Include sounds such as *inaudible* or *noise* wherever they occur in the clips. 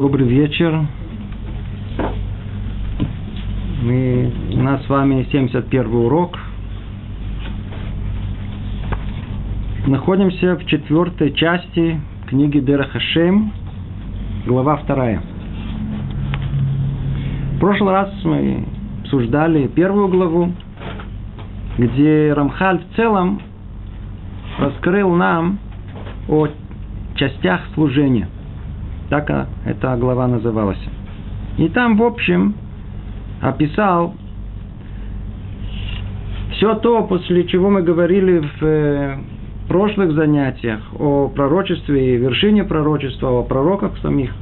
Добрый вечер. Мы, у нас с вами 71 урок. Находимся в четвертой части книги Дера Хашем, глава вторая. В прошлый раз мы обсуждали первую главу, где Рамхаль в целом раскрыл нам о частях служения – так эта глава называлась. И там, в общем, описал все то, после чего мы говорили в э, прошлых занятиях о пророчестве и вершине пророчества, о пророках самих,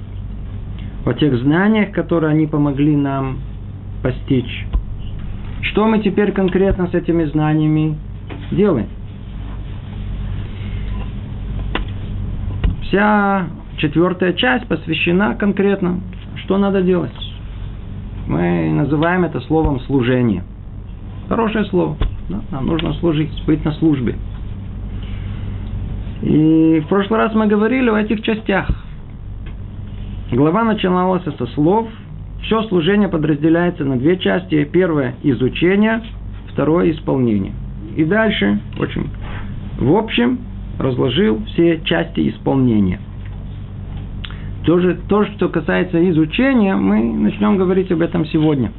о тех знаниях, которые они помогли нам постичь. Что мы теперь конкретно с этими знаниями делаем? Вся четвертая часть посвящена конкретно, что надо делать. Мы называем это словом служение. Хорошее слово. Да? Нам нужно служить, быть на службе. И в прошлый раз мы говорили о этих частях. Глава начиналась со слов. Все служение подразделяется на две части. Первое – изучение, второе – исполнение. И дальше, очень в общем, разложил все части исполнения. Тоже то, что касается изучения, мы начнем говорить об этом сегодня.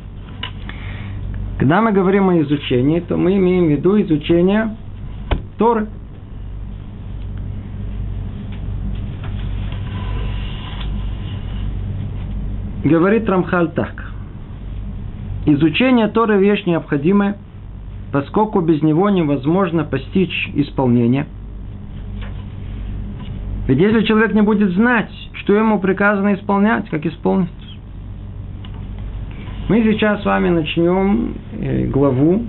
Когда мы говорим о изучении, то мы имеем в виду изучение Торы. Говорит Рамхаль так. Изучение Торы – вещь необходимая, поскольку без него невозможно постичь исполнение. Ведь если человек не будет знать, что ему приказано исполнять, как исполнить. Мы сейчас с вами начнем э, главу,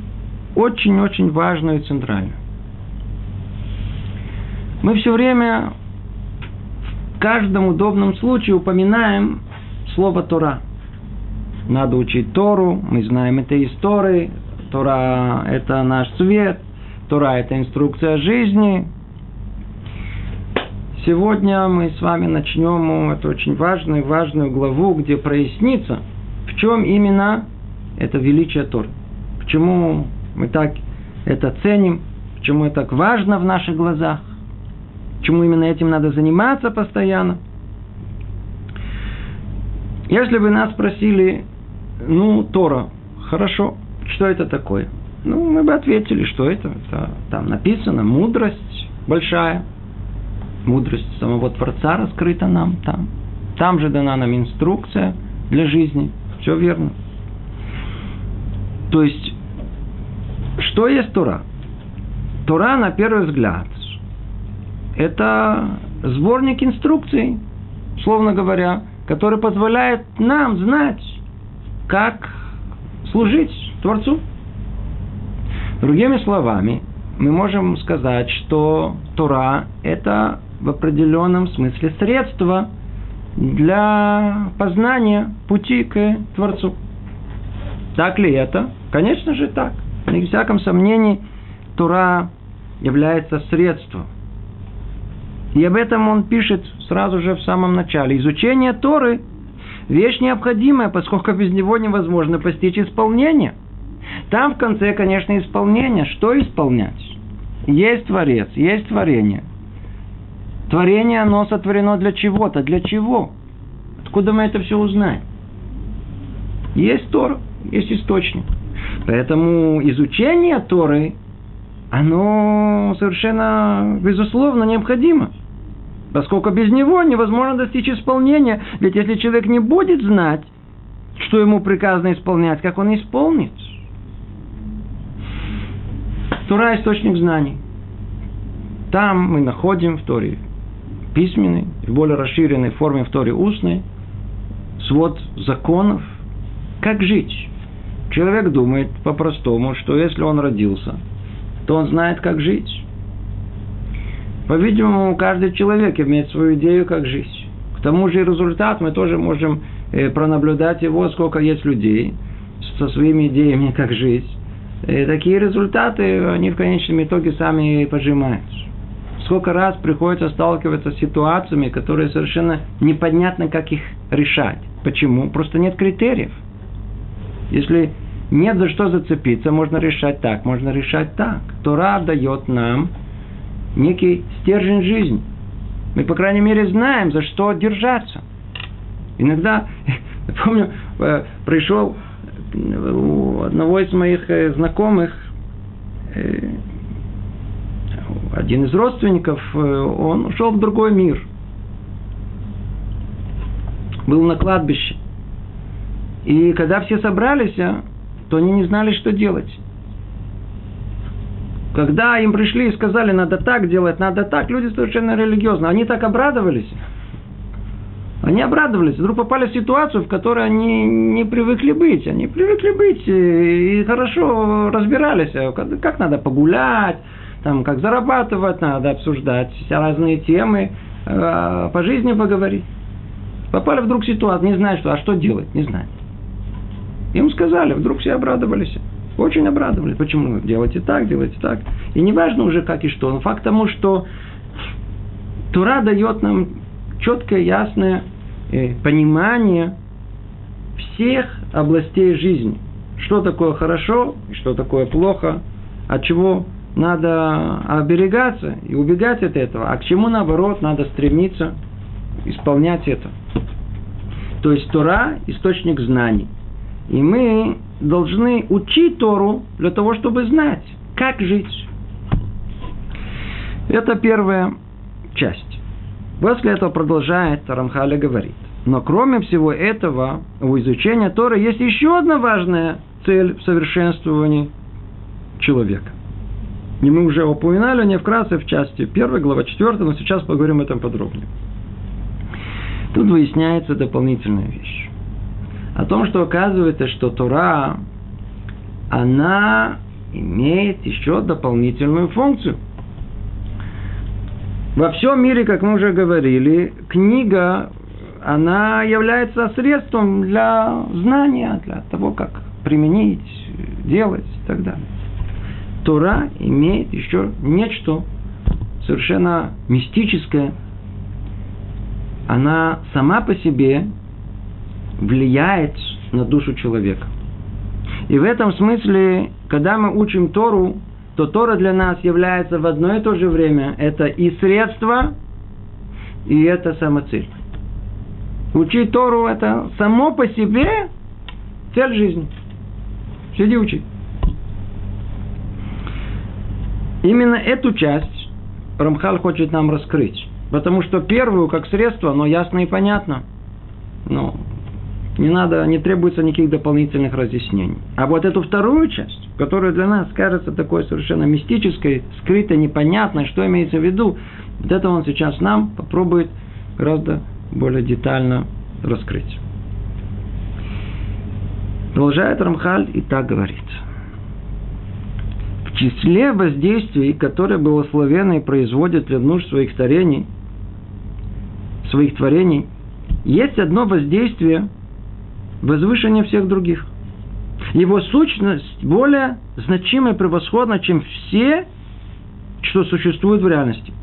очень-очень важную и центральную. Мы все время в каждом удобном случае упоминаем слово Тора. Надо учить Тору, мы знаем это истории, Тора – это наш свет, Тора – это инструкция жизни – Сегодня мы с вами начнем эту очень важную, важную главу, где прояснится, в чем именно это величие Тор. Почему мы так это ценим, почему это так важно в наших глазах, почему именно этим надо заниматься постоянно. Если бы нас спросили, ну, Тора, хорошо, что это такое? Ну, мы бы ответили, что это, это там написано, мудрость большая – мудрость самого Творца раскрыта нам там. Там же дана нам инструкция для жизни. Все верно. То есть, что есть Тора? Тора, на первый взгляд, это сборник инструкций, словно говоря, который позволяет нам знать, как служить Творцу. Другими словами, мы можем сказать, что Тора – это в определенном смысле средство для познания пути к Творцу. Так ли это? Конечно же так. Ни всяком сомнении, Тура является средством. И об этом он пишет сразу же в самом начале. Изучение Торы – вещь необходимая, поскольку без него невозможно постичь исполнение. Там в конце, конечно, исполнение. Что исполнять? Есть Творец, есть творение. Творение, оно сотворено для чего-то. Для чего? Откуда мы это все узнаем? Есть Тор, есть источник. Поэтому изучение Торы, оно совершенно, безусловно, необходимо. Поскольку без него невозможно достичь исполнения. Ведь если человек не будет знать, что ему приказано исполнять, как он исполнит? Тура – источник знаний. Там мы находим в Торе письменной, в более расширенной форме, в Торе устной, свод законов, как жить. Человек думает по-простому, что если он родился, то он знает, как жить. По-видимому, каждый человек имеет свою идею, как жить. К тому же и результат мы тоже можем э, пронаблюдать его, сколько есть людей со своими идеями, как жить. И такие результаты, они в конечном итоге сами пожимаются. Сколько раз приходится сталкиваться с ситуациями, которые совершенно непонятно, как их решать. Почему? Просто нет критериев. Если нет за что зацепиться, можно решать так, можно решать так. Тора дает нам некий стержень жизни. Мы, по крайней мере, знаем, за что держаться. Иногда, я *laughs* помню, э, пришел у одного из моих э, знакомых э, один из родственников, он ушел в другой мир. Был на кладбище. И когда все собрались, то они не знали, что делать. Когда им пришли и сказали, надо так делать, надо так, люди совершенно религиозно. Они так обрадовались. Они обрадовались, вдруг попали в ситуацию, в которой они не привыкли быть. Они привыкли быть и хорошо разбирались, как надо погулять, там, как зарабатывать, надо обсуждать разные темы, э, по жизни поговорить. Попали вдруг в ситуацию, не знают, что, а что делать, не знают. Им сказали, вдруг все обрадовались. Очень обрадовались. Почему? Делайте так, делайте так. И не важно уже как и что. Но факт тому, что Тура дает нам четкое, ясное э, понимание всех областей жизни. Что такое хорошо, и что такое плохо, от чего надо оберегаться и убегать от этого, а к чему, наоборот, надо стремиться исполнять это. То есть Тора – источник знаний – и мы должны учить Тору для того, чтобы знать, как жить. Это первая часть. После этого продолжает Рамхаля говорит. Но кроме всего этого, у изучения Торы есть еще одна важная цель в совершенствовании человека. И мы уже упоминали не вкратце в части 1 глава 4, но сейчас поговорим об этом подробнее. Тут выясняется дополнительная вещь о том, что оказывается, что Тора, она имеет еще дополнительную функцию. Во всем мире, как мы уже говорили, книга, она является средством для знания, для того, как применить, делать и так далее. Тора имеет еще нечто совершенно мистическое. Она сама по себе влияет на душу человека. И в этом смысле, когда мы учим Тору, то Тора для нас является в одно и то же время это и средство, и это самоцель. Учить Тору – это само по себе цель жизни. Сиди учи. Именно эту часть Рамхал хочет нам раскрыть. Потому что первую, как средство, оно ясно и понятно. Но не надо, не требуется никаких дополнительных разъяснений. А вот эту вторую часть, которая для нас кажется такой совершенно мистической, скрытой, непонятной, что имеется в виду, вот это он сейчас нам попробует гораздо более детально раскрыть. Продолжает Рамхаль и так говорит. Числе воздействий, которые благословенные производят для нужд своих творений, своих творений, есть одно воздействие – возвышение всех других. Его сущность более значима и превосходна, чем все, что существует в реальности.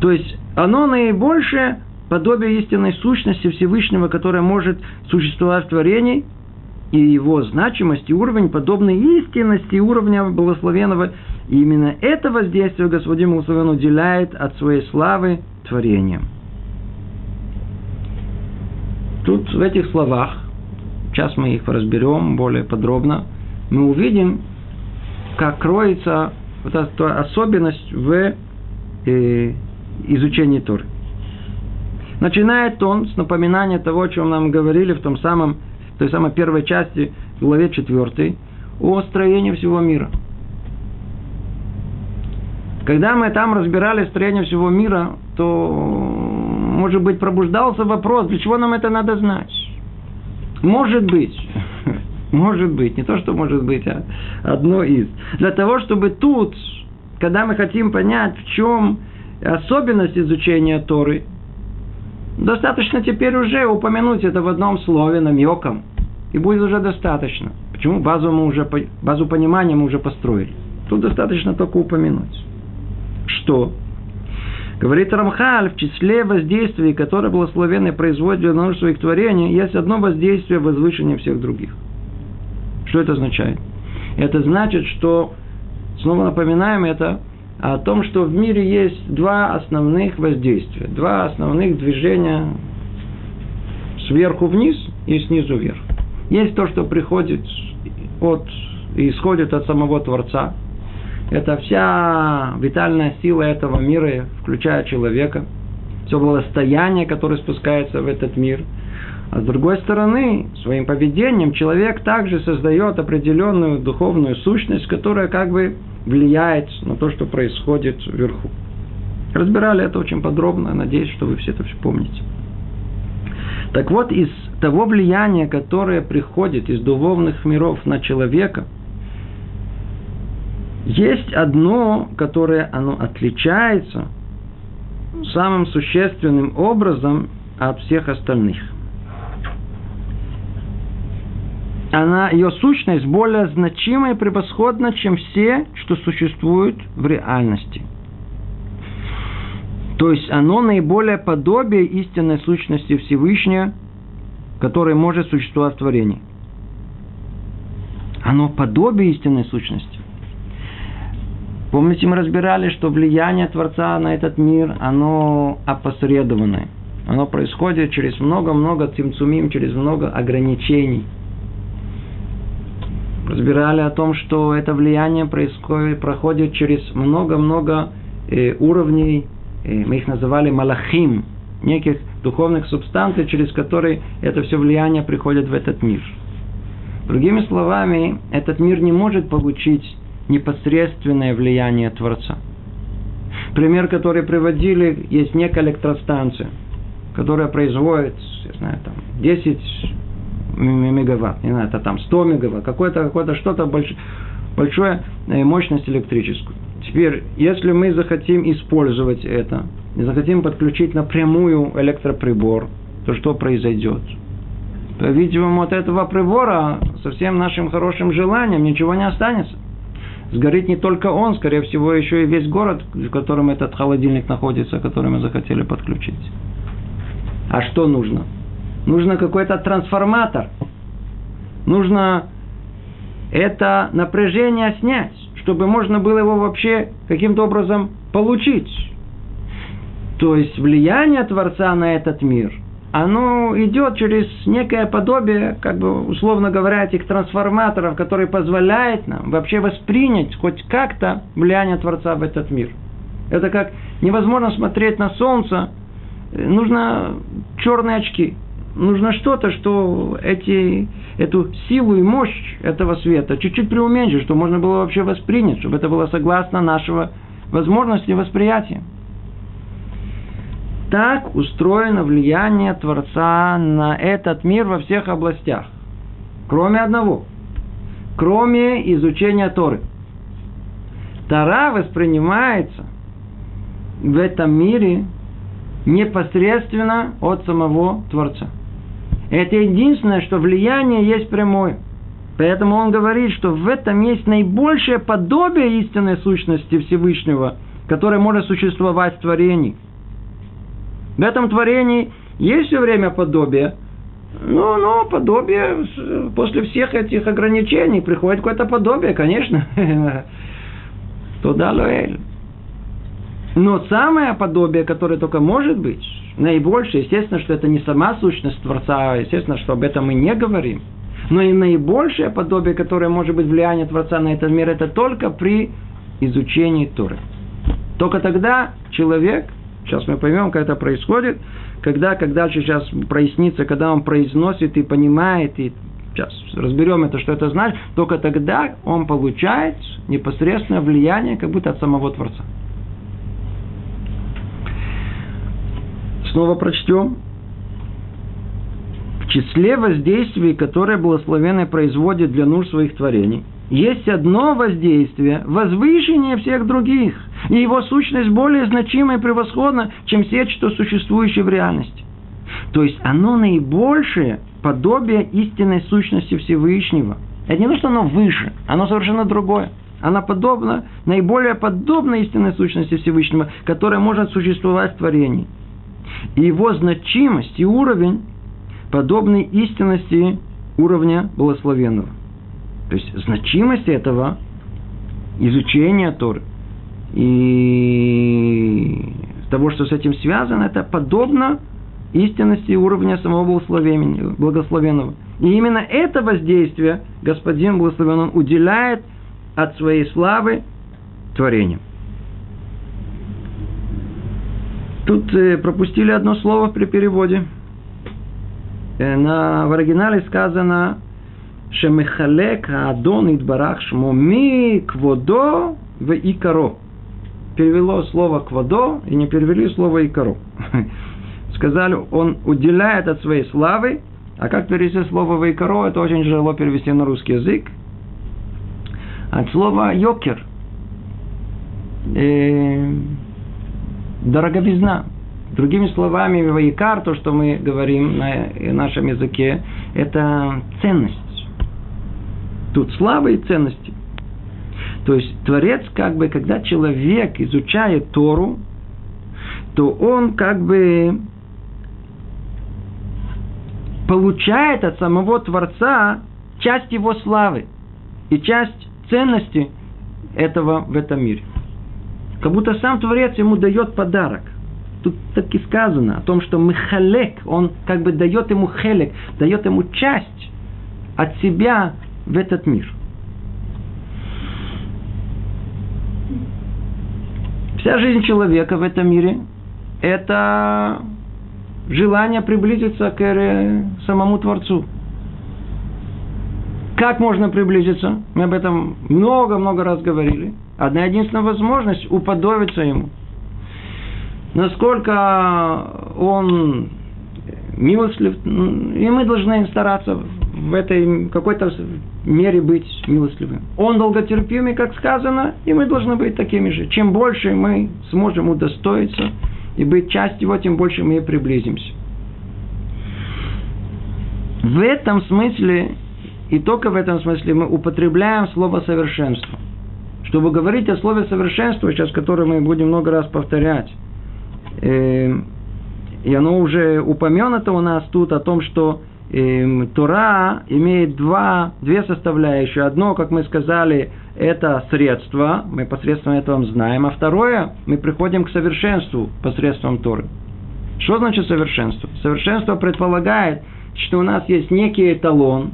То есть оно наибольшее подобие истинной сущности Всевышнего, которая может существовать в творении, и его значимость и уровень подобны истинности уровня благословенного. И именно это воздействие Господин Благословен уделяет от своей славы творениям. Тут в этих словах, сейчас мы их разберем более подробно, мы увидим, как кроется вот эта особенность в э, изучении Торы. Начинает он с напоминания того, о чем нам говорили в том самом, той самой первой части, главе 4, о строении всего мира. Когда мы там разбирали строение всего мира, то может быть, пробуждался вопрос, для чего нам это надо знать? Может быть, *laughs* может быть, не то, что может быть, а одно из. Для того, чтобы тут, когда мы хотим понять, в чем особенность изучения Торы, достаточно теперь уже упомянуть это в одном слове, намеком, и будет уже достаточно. Почему? Базу, мы уже, базу понимания мы уже построили. Тут достаточно только упомянуть. что Говорит Рамхаль, в числе воздействий, которые благословенный производит для нужд своих творений, есть одно воздействие возвышения всех других. Что это означает? Это значит, что, снова напоминаем это, о том, что в мире есть два основных воздействия, два основных движения сверху вниз и снизу вверх. Есть то, что приходит от исходит от самого Творца. Это вся витальная сила этого мира, включая человека. Все благостояние, которое спускается в этот мир. А с другой стороны, своим поведением человек также создает определенную духовную сущность, которая как бы влияет на то, что происходит вверху. Разбирали это очень подробно, надеюсь, что вы все это все помните. Так вот, из того влияния, которое приходит из духовных миров на человека, есть одно, которое оно отличается самым существенным образом от всех остальных. Она, ее сущность более значима и превосходна, чем все, что существует в реальности. То есть оно наиболее подобие истинной сущности Всевышнего – которое может существовать в творении. Оно подобие истинной сущности. Помните, мы разбирали, что влияние Творца на этот мир, оно опосредованное. Оно происходит через много-много цимцумим, через много ограничений. Разбирали о том, что это влияние происходит, проходит через много-много э, уровней, э, мы их называли малахим, неких духовных субстанций, через которые это все влияние приходит в этот мир. Другими словами, этот мир не может получить непосредственное влияние Творца. Пример, который приводили, есть некая электростанция, которая производит, я знаю, там, 10 мегаватт, не знаю, это там 100 мегаватт, какое-то какое что-то большое, большое мощность электрическую. Теперь, если мы захотим использовать это, не захотим подключить напрямую электроприбор, то что произойдет? По-видимому, от этого прибора со всем нашим хорошим желанием ничего не останется. Сгорит не только он, скорее всего, еще и весь город, в котором этот холодильник находится, который мы захотели подключить. А что нужно? Нужно какой-то трансформатор. Нужно это напряжение снять, чтобы можно было его вообще каким-то образом получить. То есть влияние Творца на этот мир, оно идет через некое подобие, как бы условно говоря, этих трансформаторов, которые позволяют нам вообще воспринять хоть как-то влияние Творца в этот мир. Это как невозможно смотреть на солнце, нужно черные очки, нужно что-то, что эти, эту силу и мощь этого света чуть-чуть преуменьшить, чтобы можно было вообще воспринять, чтобы это было согласно нашего возможности восприятия. Так устроено влияние Творца на этот мир во всех областях. Кроме одного. Кроме изучения Торы. Тора воспринимается в этом мире непосредственно от самого Творца. Это единственное, что влияние есть прямое. Поэтому он говорит, что в этом есть наибольшее подобие истинной сущности Всевышнего, которое может существовать в творении – в этом творении есть все время подобие, но, но подобие, после всех этих ограничений приходит какое-то подобие, конечно. *laughs* Туда Луэль. Но самое подобие, которое только может быть, наибольшее, естественно, что это не сама сущность Творца, естественно, что об этом мы не говорим. Но и наибольшее подобие, которое может быть влияние Творца на этот мир, это только при изучении Торы. Только тогда человек Сейчас мы поймем, как это происходит, когда, когда сейчас прояснится, когда он произносит и понимает, и сейчас разберем это, что это значит, только тогда он получает непосредственное влияние, как будто от самого Творца. Снова прочтем. В числе воздействий, которые благословенный производит для нужд своих творений – есть одно воздействие, возвышение всех других, и его сущность более значима и превосходна, чем все, что существующее в реальности. То есть оно наибольшее подобие истинной сущности Всевышнего. Это не то, что оно выше, оно совершенно другое. она подобна, наиболее подобна истинной сущности Всевышнего, которая может существовать в творении. И его значимость и уровень подобны истинности уровня благословенного. То есть значимость этого изучения Торы и того, что с этим связано, это подобно истинности уровня самого благословенного. И именно это воздействие Господин благословен он уделяет от своей славы творениям. Тут э, пропустили одно слово при переводе. Э, на, в оригинале сказано Шемехалек Адон Идбарах Шмо Ми Кводо в Икаро. Перевело слово Кводо и не перевели слово Икаро. *laughs* Сказали, он уделяет от своей славы, а как перевести слово Вайкаро, это очень тяжело перевести на русский язык. От слова йокер. Э, дороговизна. Другими словами, вайкар, то, что мы говорим на нашем языке, это ценность. Тут слава и ценности. То есть Творец, как бы, когда человек изучает Тору, то он как бы получает от самого Творца часть его славы и часть ценности этого в этом мире. Как будто сам Творец ему дает подарок. Тут так и сказано о том, что Михалек, он как бы дает ему хелек, дает ему часть от себя в этот мир. Вся жизнь человека в этом мире – это желание приблизиться к самому Творцу. Как можно приблизиться? Мы об этом много-много раз говорили. Одна единственная возможность – уподобиться Ему. Насколько Он милостлив, и мы должны стараться в этой какой-то мере быть милостливым. Он долготерпимый, как сказано, и мы должны быть такими же. Чем больше мы сможем удостоиться и быть частью его, тем больше мы и приблизимся. В этом смысле, и только в этом смысле, мы употребляем слово совершенство. Чтобы говорить о слове совершенства, сейчас которое мы будем много раз повторять, э, и оно уже упомянуто у нас тут о том, что э, Тора имеет два, две составляющие. Одно, как мы сказали, это средство, мы посредством этого знаем, а второе, мы приходим к совершенству посредством Торы. Что значит совершенство? Совершенство предполагает, что у нас есть некий эталон,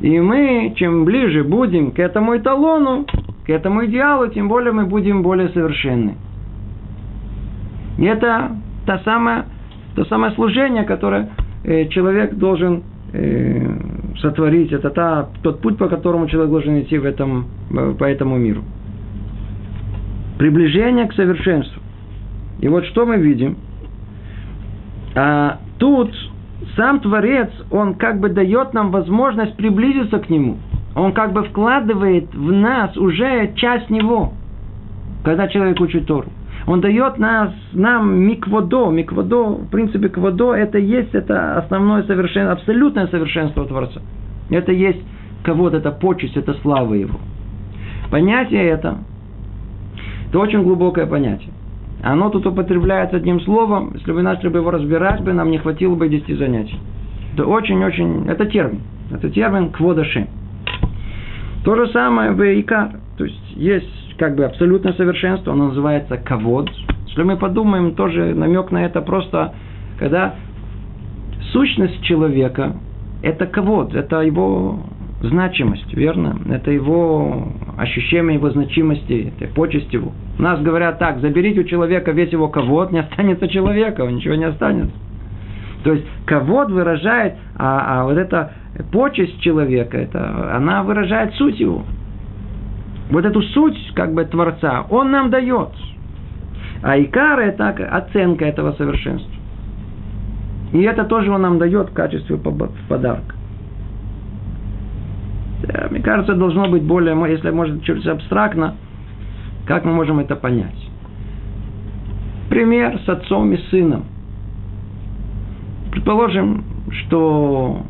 и мы, чем ближе будем к этому эталону, к этому идеалу, тем более мы будем более совершенны. И это та самая, то самое служение, которое э, человек должен э, сотворить. Это та, тот путь, по которому человек должен идти в этом, по этому миру. Приближение к совершенству. И вот что мы видим. А тут сам Творец, он как бы дает нам возможность приблизиться к Нему. Он как бы вкладывает в нас уже часть Него, когда человек учит Тору. Он дает нас, нам микводо. Микводо, в принципе, кводо, это есть это основное совершенство, абсолютное совершенство Творца. Это есть кого это почесть, это слава Его. Понятие это, это очень глубокое понятие. Оно тут употребляется одним словом. Если бы начали бы его разбирать, бы нам не хватило бы 10 занятий. Это очень-очень, это термин. Это термин кводаши. То же самое в Икар. То есть есть как бы абсолютное совершенство, оно называется кавод. Если мы подумаем, тоже намек на это просто, когда сущность человека – это кавод, это его значимость, верно? Это его ощущение его значимости, это почесть его. У нас говорят так, заберите у человека весь его кавод, не останется человека, ничего не останется. То есть кавод выражает, а, а вот эта почесть человека, это, она выражает суть его вот эту суть как бы Творца, Он нам дает. А икар – это оценка этого совершенства. И это тоже Он нам дает в качестве подарка. Мне кажется, должно быть более, если может чуть абстрактно, как мы можем это понять. Пример с отцом и сыном. Предположим, что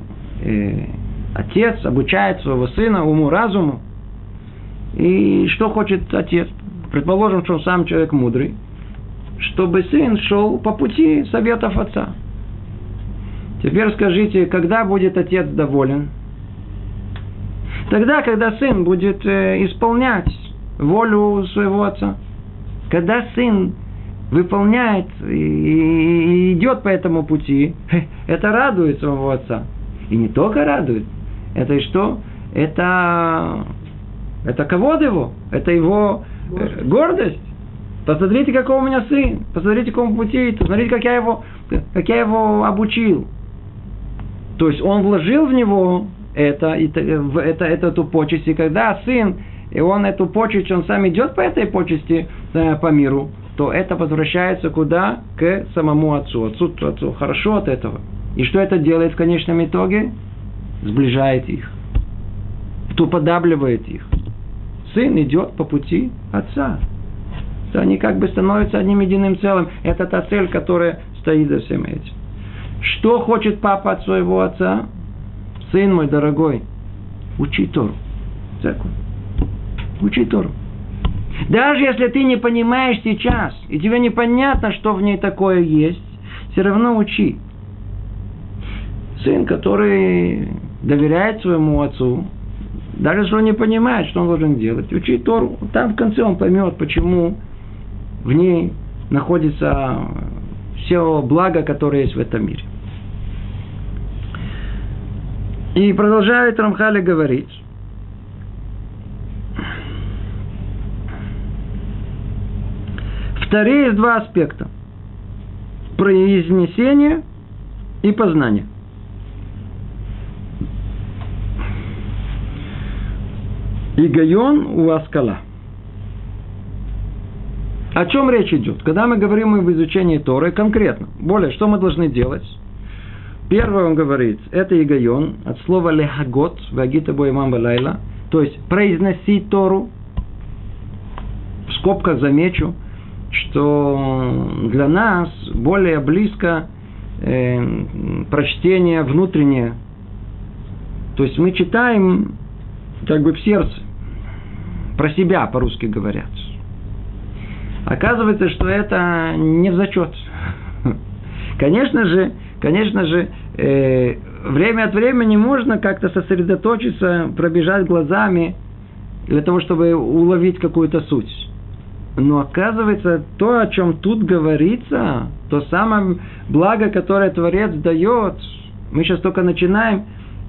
отец обучает своего сына уму-разуму, И что хочет отец? Предположим, что он сам человек мудрый. Чтобы сын шел по пути советов отца. Теперь скажите, когда будет отец доволен? Тогда, когда сын будет э, исполнять волю своего отца. Когда сын выполняет и идет по этому пути, *laughs* это радует своего отца. И не только радует, это и что? Это, это ковод его, это его э, гордость. Посмотрите, какой у меня сын, посмотрите, какому пути, посмотрите, как я его, как я его обучил. То есть он вложил в него это, это, это, эту почесть, и когда сын, и он эту почесть, он сам идет по этой почести э, по миру, то это возвращается куда? К самому отцу. Отцу, отцу хорошо от этого. И что это делает в конечном итоге? Сближает их. Кто подабливает их. Сын идет по пути отца. То они как бы становятся одним единым целым. Это та цель, которая стоит за всем этим. Что хочет папа от своего отца? Сын мой дорогой, учи Тору. Церковь. Учи Тору. Даже если ты не понимаешь сейчас, и тебе непонятно, что в ней такое есть, все равно учи. Сын, который доверяет своему отцу, даже если он не понимает, что он должен делать, учи Тору. Там в конце он поймет, почему в ней находится все благо, которое есть в этом мире. И продолжает Рамхали говорить, Вторые два аспекта. Произнесение и познание. Игайон у Аскала. О чем речь идет? Когда мы говорим об изучении Торы, конкретно, более, что мы должны делать? Первое он говорит, это игайон, от слова лехагот, вагита боемам балайла, то есть произносить Тору, в скобках замечу – что для нас более близко э, прочтение внутреннее. То есть мы читаем как бы в сердце, про себя по-русски говорят. Оказывается, что это не в зачет. *laughs* Конечно же, конечно же, э, время от времени можно как-то сосредоточиться, пробежать глазами для того, чтобы уловить какую-то суть. Но оказывается, то, о чем тут говорится, то самое благо, которое Творец дает, мы сейчас только начинаем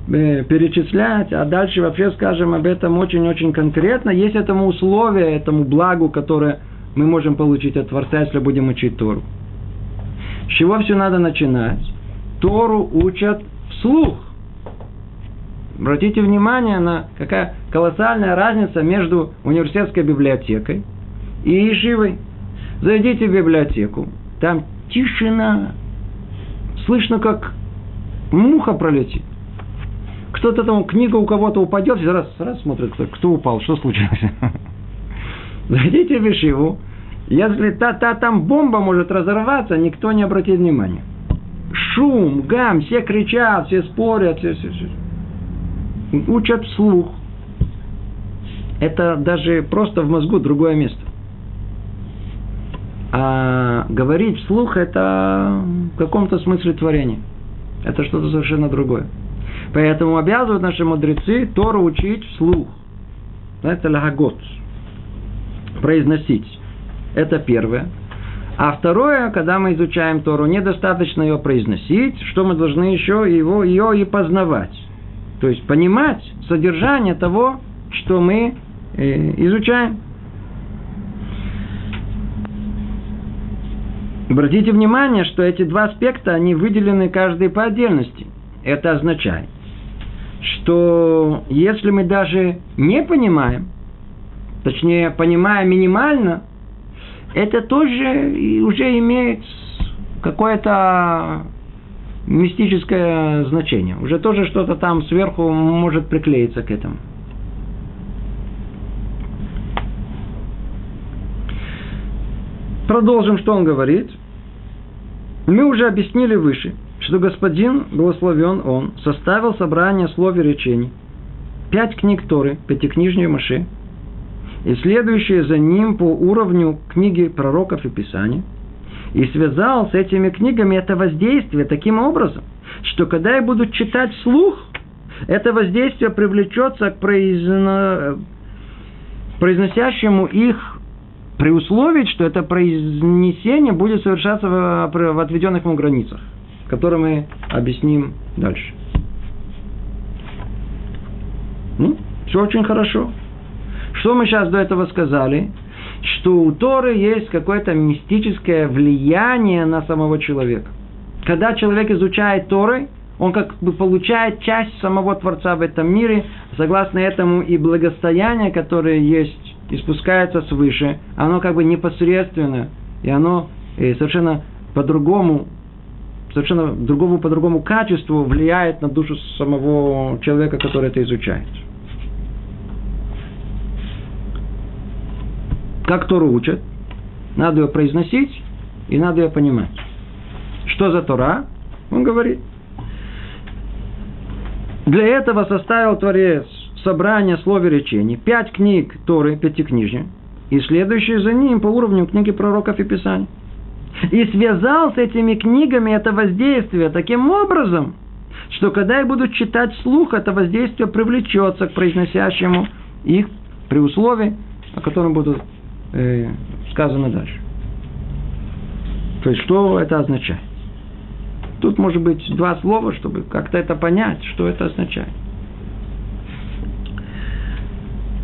перечислять, а дальше вообще скажем об этом очень-очень конкретно. Есть этому условие, этому благу, которое мы можем получить от Творца, если будем учить Тору. С чего все надо начинать? Тору учат вслух. Обратите внимание на какая колоссальная разница между университетской библиотекой – и Ешивой. Зайдите в библиотеку, там тишина, слышно, как муха пролетит. Кто-то там, книга у кого-то упадет, раз, раз смотрит, кто упал, что случилось. *laughs* Зайдите в Ешиву, если та, та там бомба может разорваться, никто не обратит внимания. Шум, гам, все кричат, все спорят, все, все, все. Учат вслух. Это даже просто в мозгу другое место. А говорить вслух – это в каком-то смысле творение. Это что-то совершенно другое. Поэтому обязывают наши мудрецы Тору учить вслух. Это лагот. Произносить. Это первое. А второе, когда мы изучаем Тору, недостаточно ее произносить, что мы должны еще его, ее и познавать. То есть понимать содержание того, что мы э, изучаем. Обратите внимание, что эти два аспекта, они выделены каждый по отдельности. Это означает, что если мы даже не понимаем, точнее, понимаем минимально, это тоже уже имеет какое-то мистическое значение. Уже тоже что-то там сверху может приклеиться к этому. Продолжим, что он говорит. Мы уже объяснили выше, что господин, благословен он, составил собрание слов и речений, пять книг Торы, пятикнижней Маше, и следующие за ним по уровню книги пророков и Писаний, и связал с этими книгами это воздействие таким образом, что когда я буду читать вслух, это воздействие привлечется к произно... произносящему их при условии, что это произнесение будет совершаться в отведенных ему границах, которые мы объясним дальше. Ну, все очень хорошо. Что мы сейчас до этого сказали? Что у Торы есть какое-то мистическое влияние на самого человека. Когда человек изучает Торы, он как бы получает часть самого Творца в этом мире, согласно этому и благостояние, которое есть, и спускается свыше, оно как бы непосредственно, и оно и совершенно по-другому, совершенно другому по-другому качеству влияет на душу самого человека, который это изучает. Как Тору учат, надо ее произносить и надо ее понимать. Что за Тора? Он говорит. Для этого составил Творец собрание слов и речений, пять книг Торы, пятикнижья, и следующие за ним по уровню книги пророков и Писаний. И связал с этими книгами это воздействие таким образом, что когда я буду читать слух, это воздействие привлечется к произносящему их при условии, о котором будут э, сказано дальше. То есть, что это означает? Тут может быть два слова, чтобы как-то это понять, что это означает.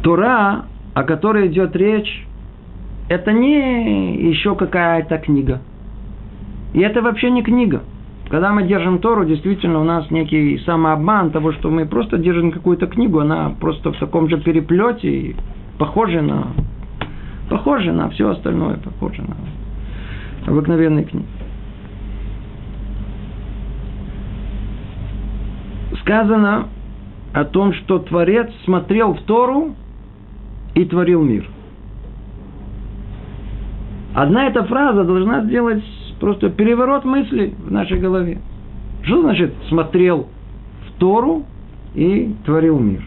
Тора, о которой идет речь, это не еще какая-то книга. И это вообще не книга. Когда мы держим Тору, действительно у нас некий самообман того, что мы просто держим какую-то книгу, она просто в таком же переплете, похожа на Похоже на все остальное, похоже на обыкновенные книги. Сказано о том, что Творец смотрел в Тору и творил мир. Одна эта фраза должна сделать просто переворот мыслей в нашей голове. Что значит смотрел в Тору и творил мир?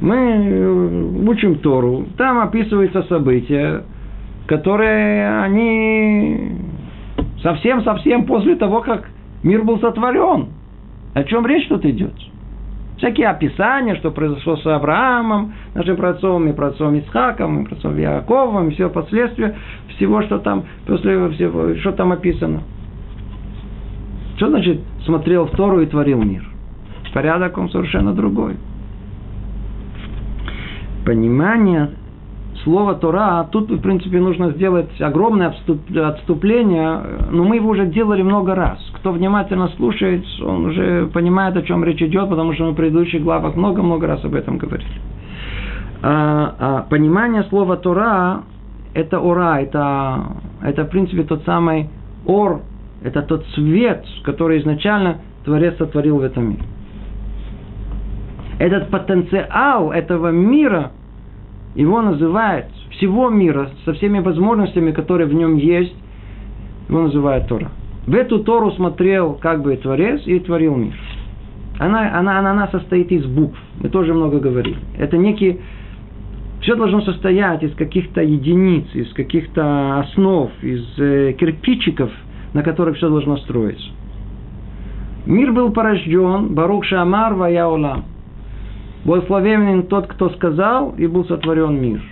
Мы э, учим Тору, там описываются события, которые они совсем-совсем после того, как мир был сотворен. О чем речь тут идет? Всякие описания, что произошло с Авраамом, нашим праотцом, и праотцом Исхаком, и праотцом Яковом, и все последствия всего, что там, после всего, что там описано. Что значит смотрел в Тору и творил мир? Порядок он совершенно другой понимание слова Тора, тут, в принципе, нужно сделать огромное отступление, но мы его уже делали много раз. Кто внимательно слушает, он уже понимает, о чем речь идет, потому что мы в предыдущих главах много-много раз об этом говорили. А, а понимание слова Тора – это ора, это, это, в принципе, тот самый ор, это тот свет, который изначально Творец сотворил в этом мире этот потенциал этого мира, его называют всего мира, со всеми возможностями, которые в нем есть, его называют Тора. В эту Тору смотрел как бы Творец и творил мир. Она, она, она, она состоит из букв. Мы тоже много говорили. Это некий... Все должно состоять из каких-то единиц, из каких-то основ, из э, кирпичиков, на которых все должно строиться. Мир был порожден, Барух Шамар Ваяулам. Благословенен тот, кто сказал, и был сотворен мир.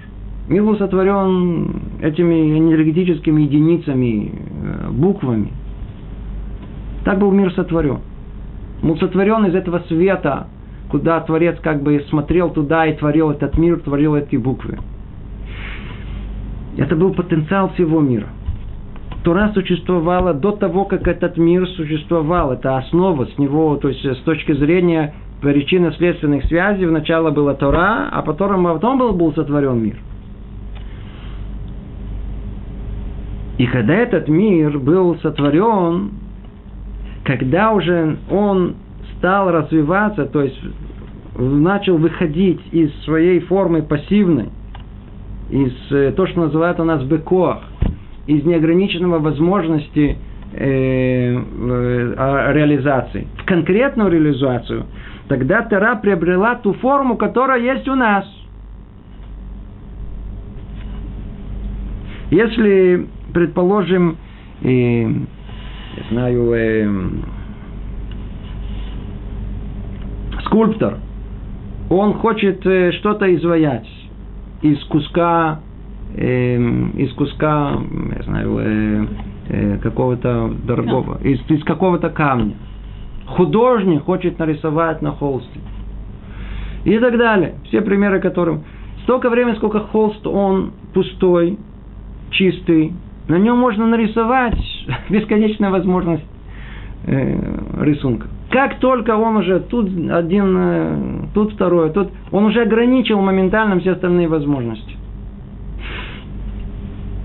Мир был сотворен этими энергетическими единицами, э, буквами. Так был мир сотворен. Был сотворен из этого света, куда Творец как бы смотрел туда и творил этот мир, творил эти буквы. Это был потенциал всего мира. Тора существовала до того, как этот мир существовал. Это основа с него, то есть с точки зрения причинно-следственных связей. Вначале была Тора, а потом, а потом был, был сотворен мир. И когда этот мир был сотворен, когда уже он стал развиваться, то есть начал выходить из своей формы пассивной, из э, то, что называют у нас бекоах, из неограниченного возможности э, э, реализации, в конкретную реализацию – тогда Тора приобрела ту форму, которая есть у нас. Если, предположим, э, я знаю, э, скульптор, он хочет э, что-то изваять из куска, э, из куска, я знаю, э, э, какого-то дорогого, из, из какого-то камня. Художник хочет нарисовать на холсте. И так далее. Все примеры, которым столько времени, сколько холст, он пустой, чистый, на нем можно нарисовать *laughs* бесконечная возможность э, рисунка. Как только он уже тут один, э, тут второй, тут он уже ограничил моментально все остальные возможности.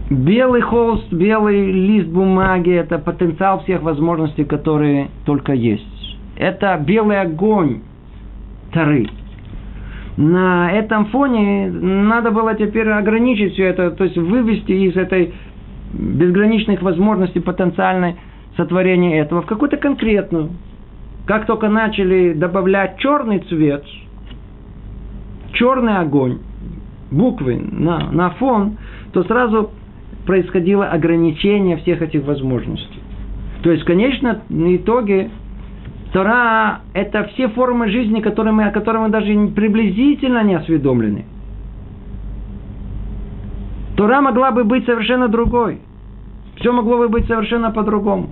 Белый холст, белый лист бумаги – это потенциал всех возможностей, которые только есть. Это белый огонь Тары. На этом фоне надо было теперь ограничить все это, то есть вывести из этой безграничных возможностей потенциальной сотворения этого в какую-то конкретную. Как только начали добавлять черный цвет, черный огонь, буквы на, на фон, то сразу происходило ограничение всех этих возможностей. То есть, конечно, на итоге Тора – это все формы жизни, которые мы, о которых мы даже приблизительно не осведомлены. Тора могла бы быть совершенно другой. Все могло бы быть совершенно по-другому.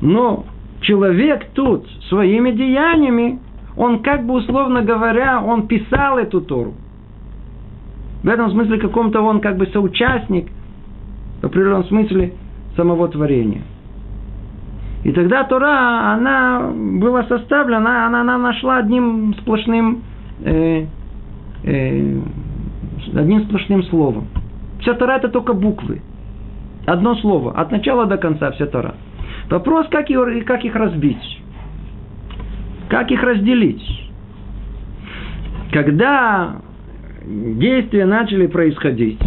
Но человек тут своими деяниями, он как бы условно говоря, он писал эту Тору. В этом смысле каком-то он как бы соучастник, в определенном смысле, самого творения. И тогда Тора, она была составлена, она, она нашла одним сплошным, э, э, одним сплошным словом. Вся Тора это только буквы. Одно слово. От начала до конца вся Тора. Вопрос, как, их, как их разбить. Как их разделить. Когда действия начали происходить,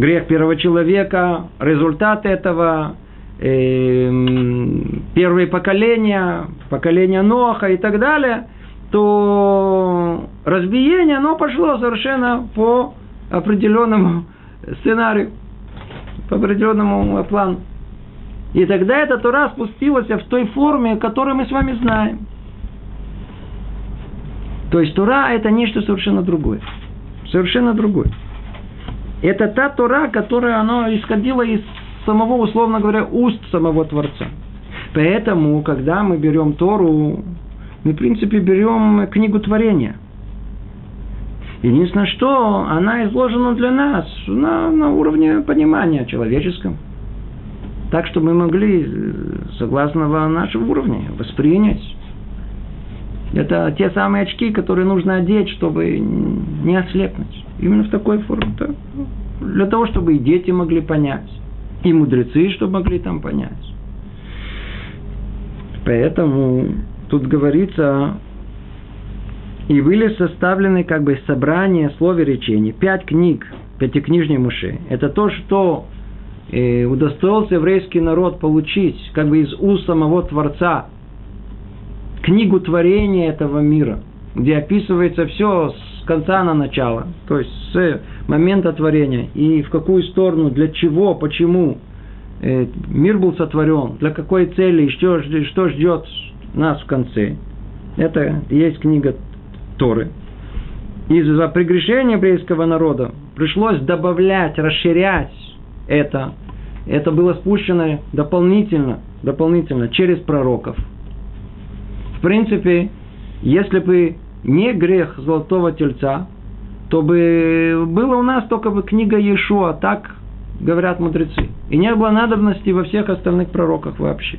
грех первого человека, результат этого, э, первые поколения, поколение Ноха и так далее, то разбиение, оно пошло совершенно по определенному сценарию, по определенному плану. И тогда эта Тура спустилась в той форме, которую мы с вами знаем. То есть Тура – это нечто совершенно другое. Совершенно другое. Это та Тура, которая она исходила из самого, условно говоря, уст самого Творца. Поэтому, когда мы берем Тору, мы, в принципе, берем книгу творения. Единственное, что она изложена для нас на, на уровне понимания человеческом. Так, что мы могли, согласно нашему уровню, воспринять. Это те самые очки, которые нужно одеть, чтобы не ослепнуть. Именно в такой форме. Да? Для того, чтобы и дети могли понять, и мудрецы, чтобы могли там понять. Поэтому тут говорится, и были составлены как бы собрания слове речений. Пять книг, пятикнижней Муше. Это то, что э, удостоился еврейский народ получить как бы из уст самого Творца книгу творения этого мира, где описывается все с конца на начало, то есть с момента творения и в какую сторону, для чего, почему э, мир был сотворен, для какой цели, что, что ждет нас в конце. Это есть книга Торы. Из-за прегрешения еврейского народа пришлось добавлять, расширять это. Это было спущено дополнительно, дополнительно через пророков. В принципе, если бы не грех золотого тельца, то бы было у нас только бы книга Иешуа, так говорят мудрецы. И не было надобности во всех остальных пророках вообще.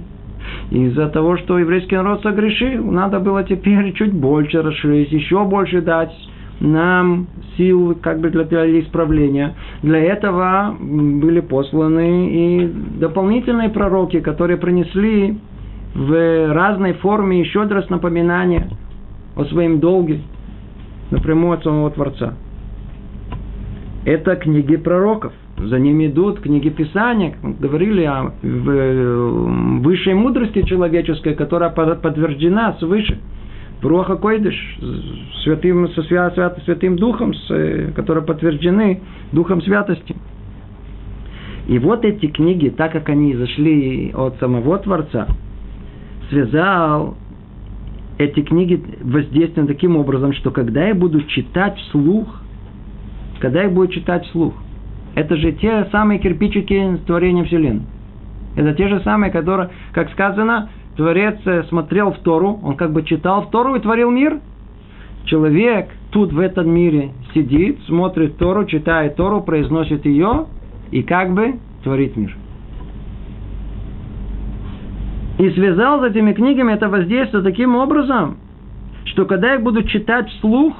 Из-за того, что еврейский народ согрешил, надо было теперь чуть больше расширить, еще больше дать нам сил как бы для, для исправления. Для этого были посланы и дополнительные пророки, которые принесли в разной форме еще раз напоминание о своем долге напрямую от самого Творца. Это книги пророков. За ними идут книги Писания. Говорили о высшей мудрости человеческой, которая подтверждена свыше. Руаха Койдыш, святым, со свят, свят, святым духом, с, э, которые подтверждены духом святости. И вот эти книги, так как они зашли от самого Творца, связал эти книги воздействуют таким образом, что когда я буду читать вслух, когда я буду читать вслух, это же те самые кирпичики творения Вселенной. Это те же самые, которые, как сказано, Творец э, смотрел в Тору, он как бы читал в Тору и творил мир. Человек тут в этом мире сидит, смотрит Тору, читает Тору, произносит ее и как бы творит мир. И связал с этими книгами это воздействие таким образом, что когда я буду читать вслух,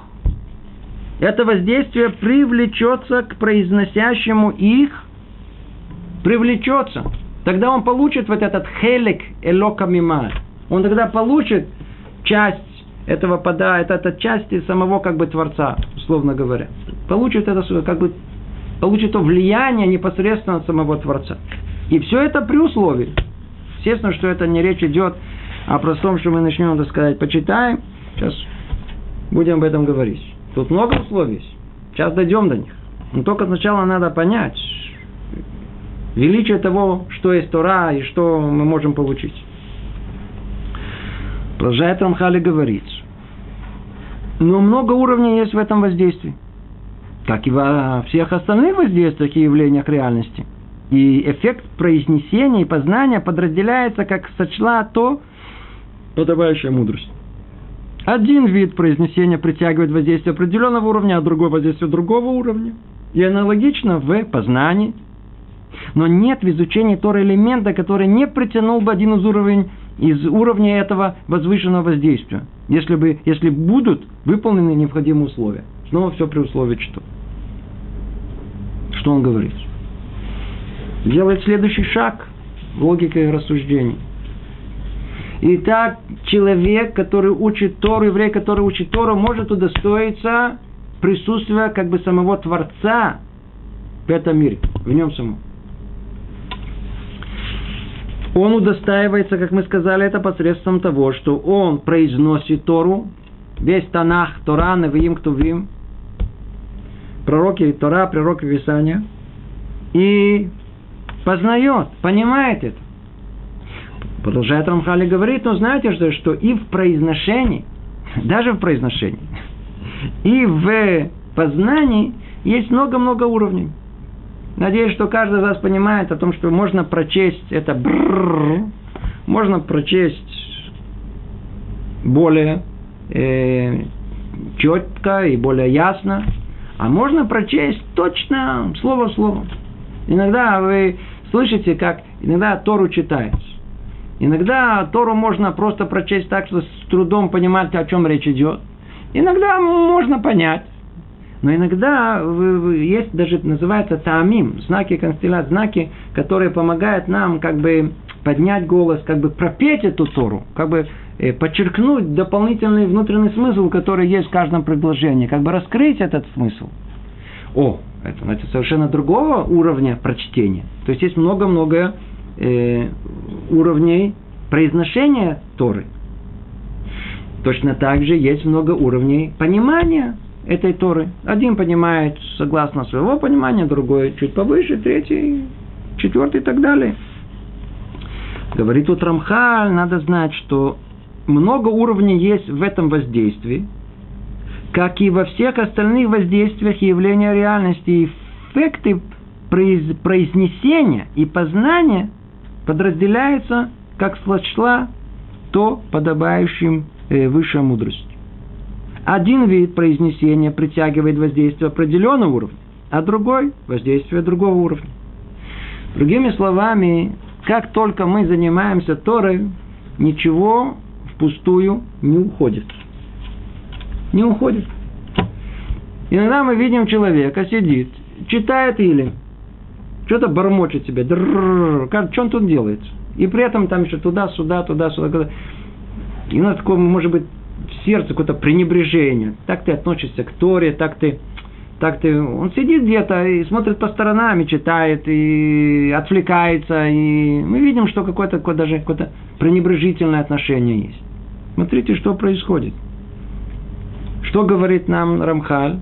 это воздействие привлечется к произносящему их, привлечется. Тогда он получит вот этот хелик элока мима. Он тогда получит часть этого пода, это, это части самого как бы Творца, условно говоря. Получит это как бы получит то влияние непосредственно от самого Творца. И все это при условии, Естественно, что это не речь идет о простом, что мы начнем, так сказать, почитаем. Сейчас будем об этом говорить. Тут много условий. Сейчас дойдем до них. Но только сначала надо понять величие того, что есть Тора и что мы можем получить. Продолжает Рамхали говорить. Но много уровней есть в этом воздействии. Как и во всех остальных воздействиях и явлениях реальности – и эффект произнесения и познания подразделяется, как сочла то подавающая мудрость. Один вид произнесения притягивает воздействие определенного уровня, а другой воздействие другого уровня. И аналогично в познании. Но нет в изучении Тора элемента, который не притянул бы один из уровней из уровня этого возвышенного воздействия, если, бы, если будут выполнены необходимые условия. Снова все при условии что? Что он говорит? Делает следующий шаг логикой рассуждений. Итак, человек, который учит Тору, еврей, который учит Тору, может удостоиться присутствия как бы самого Творца в этом мире, в нем самом. Он удостаивается, как мы сказали, это посредством того, что он произносит Тору, весь Танах, Тора, Навиим, Ктувим, пророки Тора, пророки Писания, и познает, понимает это. Продолжает Рамхали говорить, но знаете, что, что и в произношении, даже в произношении, и в познании есть много-много уровней. Надеюсь, что каждый из вас понимает о том, что можно прочесть это бррр, можно прочесть более э, четко и более ясно, а можно прочесть точно слово в слово. Иногда вы слышите, как иногда Тору читаешь. Иногда Тору можно просто прочесть так, что с трудом понимать, о чем речь идет. Иногда можно понять. Но иногда есть даже, называется таамим, знаки констелляции, знаки, которые помогают нам как бы поднять голос, как бы пропеть эту Тору, как бы э, подчеркнуть дополнительный внутренний смысл, который есть в каждом предложении, как бы раскрыть этот смысл. О, это значит совершенно другого уровня прочтения. То есть есть много-много э, уровней произношения Торы. Точно так же есть много уровней понимания этой Торы. Один понимает согласно своего понимания, другой чуть повыше, третий, четвертый и так далее. Говорит тут Рамхаль, надо знать, что много уровней есть в этом воздействии – как и во всех остальных воздействиях явления реальности, эффекты произнесения и познания подразделяются, как сочла, то подобающим э, высшей мудрости. Один вид произнесения притягивает воздействие определенного уровня, а другой – воздействие другого уровня. Другими словами, как только мы занимаемся Торой, ничего впустую не уходит – не уходит. Иногда мы видим человека, сидит, читает или что-то бормочет себе, как, что он тут делает? И при этом там еще туда-сюда, туда-сюда. И у нас такое, может быть, в сердце какое-то пренебрежение. Так ты относишься к Торе, так ты, так ты... Он сидит где-то и смотрит по сторонам, и читает, и отвлекается. И мы видим, что какое-то, какое даже какое-то пренебрежительное отношение есть. Смотрите, что происходит. Что говорит нам Рамхаль?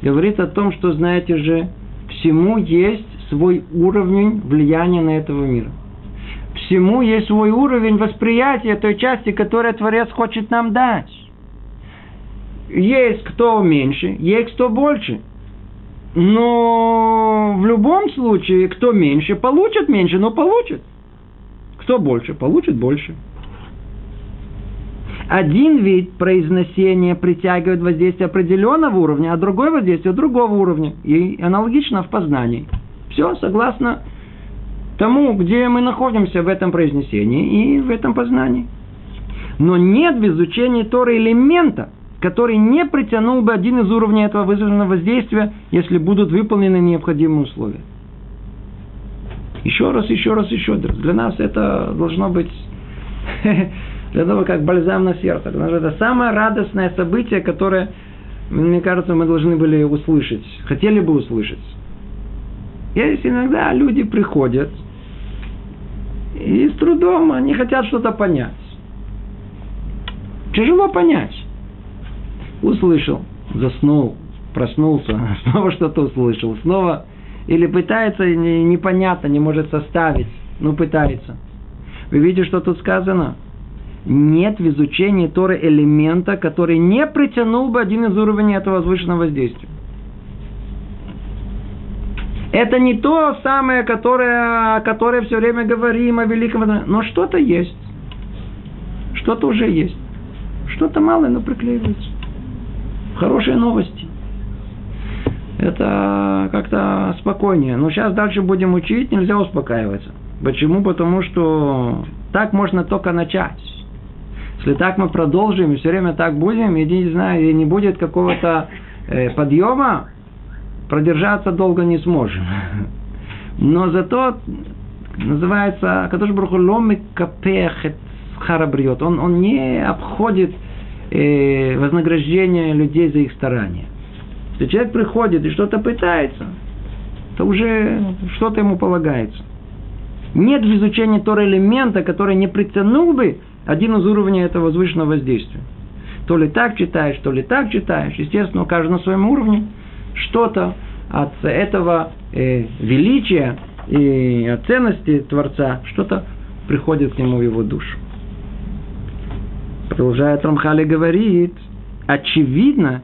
Говорит о том, что, знаете же, всему есть свой уровень влияния на этого мира. Всему есть свой уровень восприятия той части, которую Творец хочет нам дать. Есть кто меньше, есть кто больше. Но в любом случае, кто меньше, получит меньше, но получит. Кто больше, получит больше. Один вид произношения притягивает воздействие определенного уровня, а другой воздействие другого уровня. И аналогично в познании. Все согласно тому, где мы находимся в этом произнесении и в этом познании. Но нет в изучении Торы элемента, который не притянул бы один из уровней этого вызванного воздействия, если будут выполнены необходимые условия. Еще раз, еще раз, еще раз. Для нас это должно быть *laughs* для того, как бальзам на сердце. Потому что это самое радостное событие, которое, мне кажется, мы должны были услышать. Хотели бы услышать. Есть иногда люди приходят, и с трудом они хотят что-то понять. Тяжело понять. Услышал, заснул, проснулся, *laughs* снова что-то услышал, снова или пытается непонятно, не может составить, но пытается. Вы видите, что тут сказано? Нет в изучении Торы элемента, который не притянул бы один из уровней этого возвышенного воздействия. Это не то самое, которое, которое все время говорим, о великом. Но что-то есть. Что-то уже есть. Что-то малое, но приклеивается. Хорошие новости. Это как-то спокойнее. Но сейчас дальше будем учить, нельзя успокаиваться. Почему? Потому что так можно только начать. Если так мы продолжим, и все время так будем, и не знаю, и не будет какого-то э, подъема, продержаться долго не сможем. *laughs* Но зато называется Кадош Брухулом Капехет Харабриот. Он, он не обходит э, вознаграждение людей за их старания. Если человек приходит и что-то пытается, то уже что-то ему полагается. Нет в изучении Тора элемента, который не притянул бы один из уровней этого возвышенного воздействия. То ли так читаешь, то ли так читаешь. Естественно, каждый на своем уровне что-то от этого э, величия и от ценности Творца, что-то приходит к нему в его душу. Продолжает Рамхали говорит, очевидно,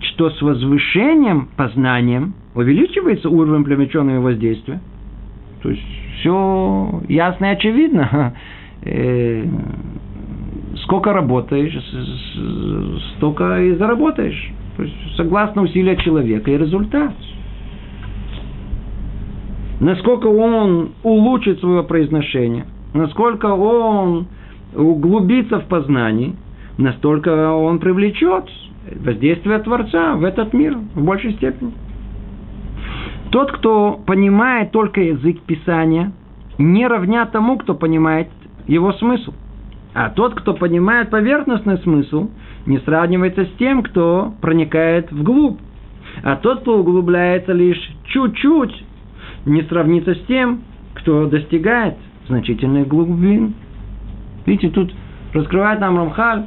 что с возвышением, познанием увеличивается уровень привлеченного воздействия. То есть все ясно и очевидно. *laughs* Э, сколько работаешь, столько и заработаешь. То есть согласно усилия человека и результат. Насколько он улучшит свое произношение, насколько он углубится в познании, настолько он привлечет воздействие Творца в этот мир в большей степени. Тот, кто понимает только язык Писания, не равня тому, кто понимает его смысл. А тот, кто понимает поверхностный смысл, не сравнивается с тем, кто проникает вглубь. А тот, кто углубляется лишь чуть-чуть, не сравнится с тем, кто достигает значительных глубин. Видите, тут раскрывает нам Рамхаль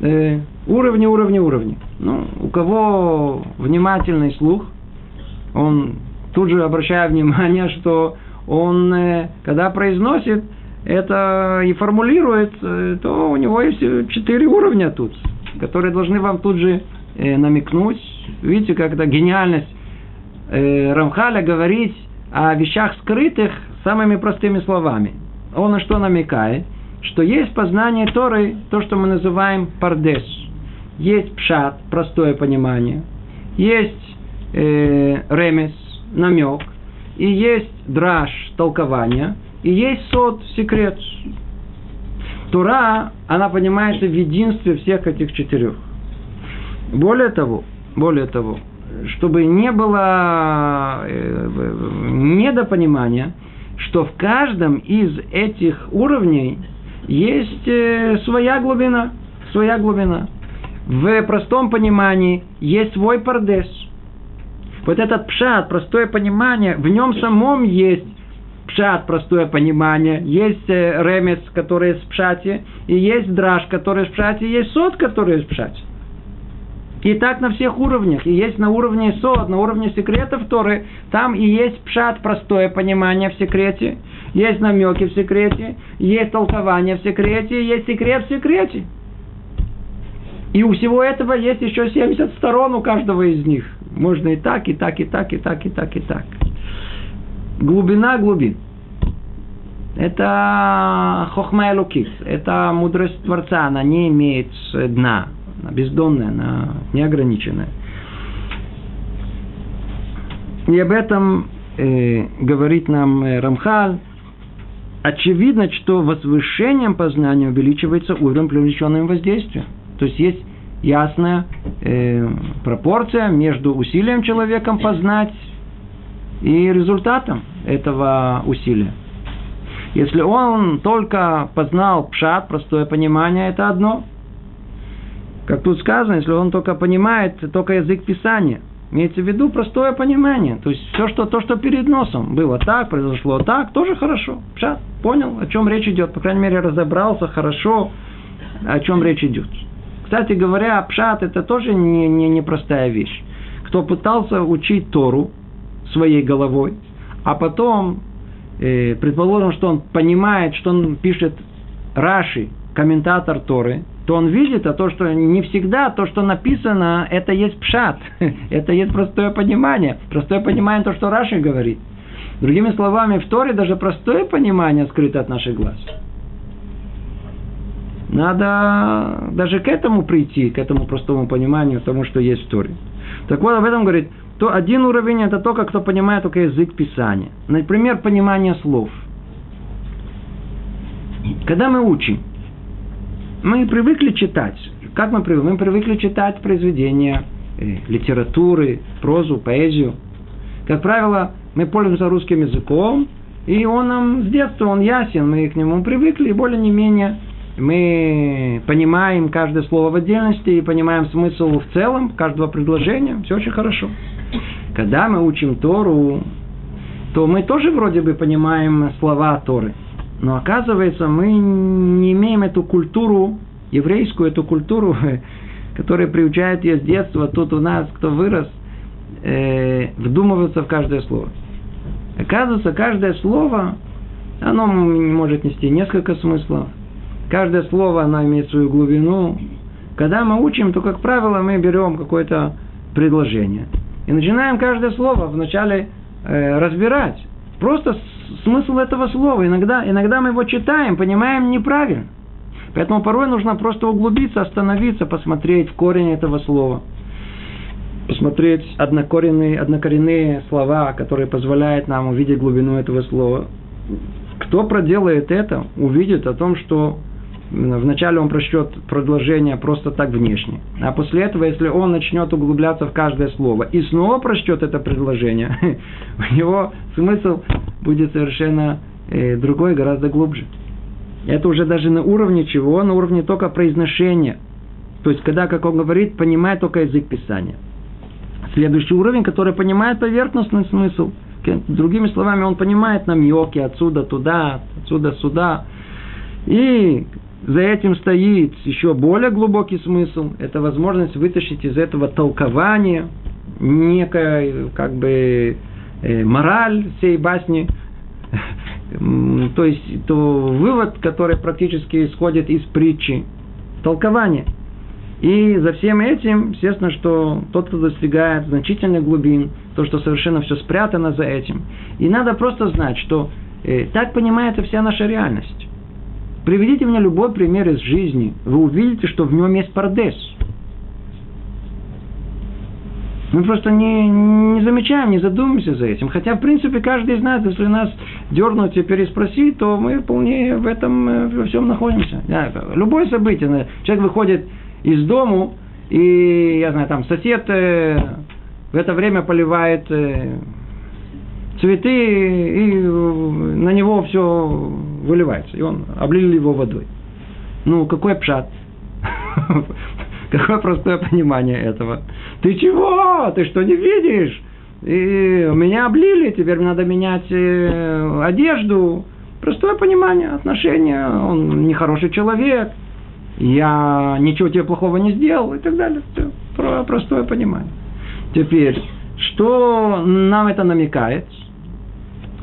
э, уровни, уровни, уровни. Ну, у кого внимательный слух, он тут же обращает внимание, что он, э, когда произносит это и формулирует, э, то у него есть четыре уровня тут, которые должны вам тут же э, намекнуть. Видите, это гениальность э, Рамхаля говорить о вещах скрытых самыми простыми словами. Он на что намекает? Что есть познание Торы, то, что мы называем пардес. Есть пшат, простое понимание. Есть э, ремес, намек. И есть драж, толкование. И есть сот, секрет. Тура, она понимается в единстве всех этих четырех. Более того, более того, чтобы не было э, недопонимания, что в каждом из этих уровней есть э, своя глубина, своя глубина. В простом понимании есть свой пардес. Вот этот пшат, простое понимание, в нем самом есть пшат, простое понимание, есть э, ремес, который из пшати, и есть драж, который из пшати, и есть сот, который из пшати. И так на всех уровнях. И есть на уровне сод, на уровне секретов Торы. Там и есть пшат, простое понимание в секрете. Есть намеки в секрете. Есть толкование в секрете. Есть секрет в секрете. И у всего этого есть еще 70 сторон у каждого из них. Можно и так, и так, и так, и так, и так, и так. Глубина глубин. Это хохма лукис, это мудрость Творца, она не имеет дна, она бездонная, она неограниченная. И об этом э, говорит нам э, Рамхаль. Очевидно, что возвышением познания увеличивается уровень привлеченного воздействия. То есть есть ясная э, пропорция между усилием человеком познать и результатом этого усилия. Если он только познал пшат, простое понимание, это одно. Как тут сказано, если он только понимает только язык Писания, имеется в виду простое понимание. То есть все, что, то, что перед носом было так, произошло так, тоже хорошо. Пшат, понял, о чем речь идет. По крайней мере, разобрался хорошо, о чем речь идет. Кстати говоря, пшат это тоже не, не, не простая вещь. Кто пытался учить Тору своей головой, а потом э, предположим, что он понимает, что он пишет Раши, комментатор Торы, то он видит, а то, что не всегда то, что написано, это есть пшат, *laughs* это есть простое понимание. Простое понимание то, что Раши говорит. Другими словами, в Торе даже простое понимание скрыто от наших глаз. Надо даже к этому прийти, к этому простому пониманию, тому, что есть в Торе. Так вот, об этом говорит то один уровень это только кто понимает только язык Писания. Например, понимание слов. Когда мы учим, мы привыкли читать. Как мы привыкли? Мы привыкли читать произведения э, литературы, прозу, поэзию. Как правило, мы пользуемся русским языком, и он нам с детства, он ясен, мы к нему привыкли, и более не менее мы понимаем каждое слово в отдельности и понимаем смысл в целом каждого предложения. Все очень хорошо. Когда мы учим Тору, то мы тоже вроде бы понимаем слова Торы. Но оказывается, мы не имеем эту культуру, еврейскую эту культуру, *laughs* которая приучает ее с детства. Тут у нас, кто вырос, э, вдумываться в каждое слово. Оказывается, каждое слово, оно может нести несколько смыслов. Каждое слово, оно имеет свою глубину. Когда мы учим, то, как правило, мы берем какое-то предложение – и начинаем каждое слово вначале э, разбирать. Просто смысл этого слова. Иногда, иногда мы его читаем, понимаем неправильно. Поэтому порой нужно просто углубиться, остановиться, посмотреть в корень этого слова. Посмотреть однокоренные, однокоренные слова, которые позволяют нам увидеть глубину этого слова. Кто проделает это, увидит о том, что Вначале он прочтет предложение просто так внешне. А после этого, если он начнет углубляться в каждое слово и снова прочтет это предложение, *laughs* у него смысл будет совершенно э, другой, гораздо глубже. Это уже даже на уровне чего? На уровне только произношения. То есть, когда, как он говорит, понимает только язык Писания. Следующий уровень, который понимает поверхностный смысл. Другими словами, он понимает намеки отсюда туда, отсюда сюда. И за этим стоит еще более глубокий смысл. Это возможность вытащить из этого толкования некая как бы э, мораль всей басни. То есть то вывод, который практически исходит из притчи. Толкование. И за всем этим, естественно, что тот, кто достигает значительных глубин, то, что совершенно все спрятано за этим. И надо просто знать, что э, так понимается вся наша реальность. Приведите мне любой пример из жизни, вы увидите, что в нем есть пардес. Мы просто не, не замечаем, не задумываемся за этим. Хотя, в принципе, каждый из нас, если нас дернуть и переспросить, то мы вполне в этом э, во всем находимся. Любое событие. Человек выходит из дому, и, я знаю, там сосед э, в это время поливает э, цветы, и на него все выливается. И он облили его водой. Ну, какой пшат? *laughs* Какое простое понимание этого. Ты чего? Ты что, не видишь? И меня облили, теперь надо менять э, одежду. Простое понимание, отношения. Он нехороший человек. Я ничего тебе плохого не сделал и так далее. Все. простое понимание. Теперь, что нам это намекает?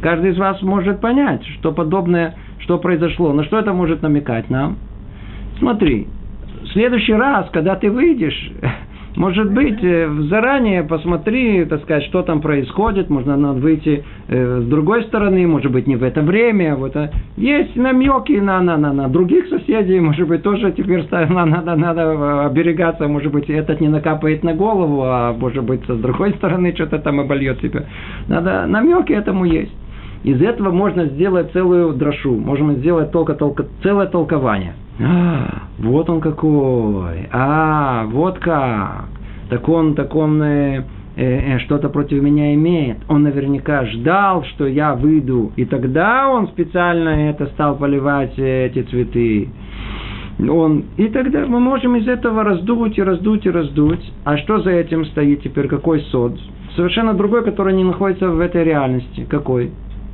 Каждый из вас может понять, что подобное, что произошло. Но что это может намекать нам? Смотри, в следующий раз, когда ты выйдешь, *laughs* может быть, э, заранее посмотри, так сказать, что там происходит. Можно надо выйти э, с другой стороны, может быть, не в это время. Вот. А есть намеки на, на, на, на других соседей, *laughs* может быть, тоже теперь надо, надо оберегаться. Может быть, этот не накапает на голову, а может быть, с другой *laughs* стороны что-то там обольет себя. Надо, намеки этому есть. Из этого можно сделать целую дрошу. Можем сделать только, только целое толкование. А, вот он какой. А, вот как. Так он, так он э, э, э, что-то против меня имеет. Он наверняка ждал, что я выйду. И тогда он специально это стал поливать э, эти цветы. Он, и тогда мы можем из этого раздуть и раздуть и раздуть. А что за этим стоит теперь? Какой сод? Совершенно другой, который не находится в этой реальности. Какой?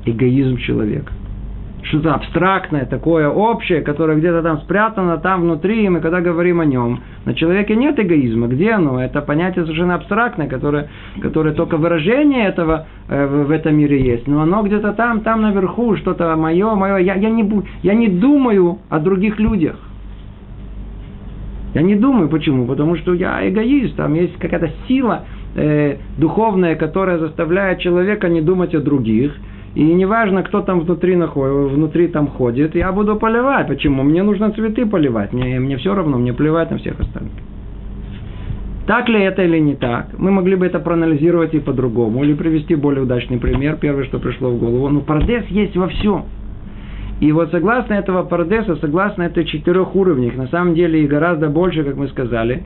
Эгоизм человека что-то абстрактное, такое общее, которое где-то там спрятано, там внутри, и мы когда говорим о нем, на человеке нет эгоизма. Где оно? Это понятие совершенно абстрактное, которое, которое только выражение этого э, в этом мире есть. Но оно где-то там, там наверху, что-то мое, мое. Я, я, не, я не думаю о других людях. Я не думаю, почему? Потому что я эгоист, там есть какая-то сила э, духовная, которая заставляет человека не думать о других – и неважно, кто там внутри, находит, внутри там ходит, я буду поливать. Почему? Мне нужно цветы поливать. Мне, мне все равно, мне плевать на всех остальных. Так ли это или не так? Мы могли бы это проанализировать и по-другому. Или привести более удачный пример. Первое, что пришло в голову. Ну, парадес есть во всем. И вот согласно этого парадеса, согласно этой четырех уровнях, на самом деле и гораздо больше, как мы сказали,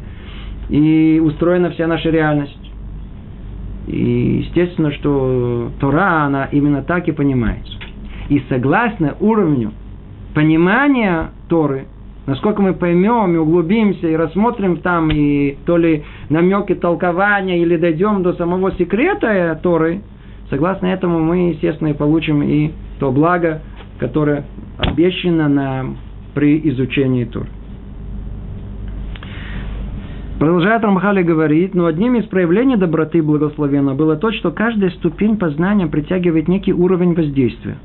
и устроена вся наша реальность. И естественно, что Тора, она именно так и понимается. И согласно уровню понимания Торы, насколько мы поймем и углубимся и рассмотрим там и то ли намеки толкования или дойдем до самого секрета Торы, согласно этому мы, естественно, и получим и то благо, которое обещано нам при изучении Торы. Продолжает Рамхали говорить, но одним из проявлений доброты благословенно было то, что каждая ступень познания притягивает некий уровень воздействия.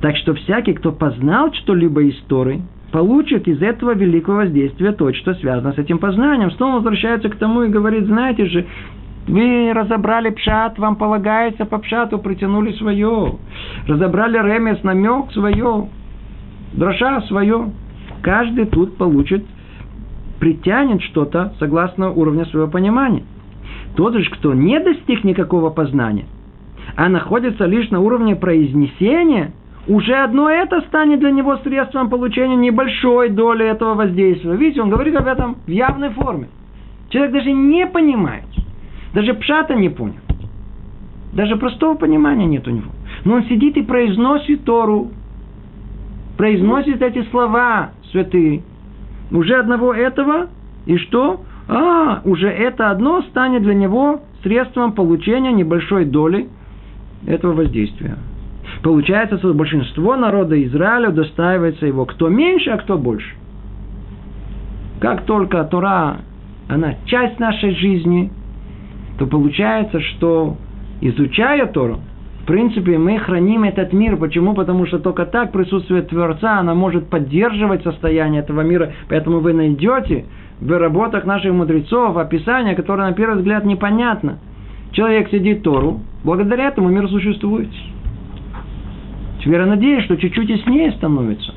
Так что всякий, кто познал что-либо из Торы, получит из этого великого воздействия то, что связано с этим познанием. Снова возвращается к тому и говорит, знаете же, вы разобрали пшат, вам полагается по пшату, притянули свое. Разобрали ремес, намек свое. Дроша свое. Каждый тут получит притянет что-то согласно уровню своего понимания. Тот же, кто не достиг никакого познания, а находится лишь на уровне произнесения, уже одно это станет для него средством получения небольшой доли этого воздействия. Видите, он говорит об этом в явной форме. Человек даже не понимает. Даже пшата не понял. Даже простого понимания нет у него. Но он сидит и произносит Тору. Произносит эти слова святые. Уже одного этого, и что? А, уже это одно станет для него средством получения небольшой доли этого воздействия. Получается, что большинство народа Израиля достаивается его кто меньше, а кто больше. Как только Тора, она часть нашей жизни, то получается, что изучая Тору, принципе, мы храним этот мир. Почему? Потому что только так присутствие Творца, она может поддерживать состояние этого мира. Поэтому вы найдете в работах наших мудрецов описание, которое на первый взгляд непонятно. Человек сидит Тору, благодаря этому мир существует. Теперь я надеюсь, что чуть-чуть яснее становится.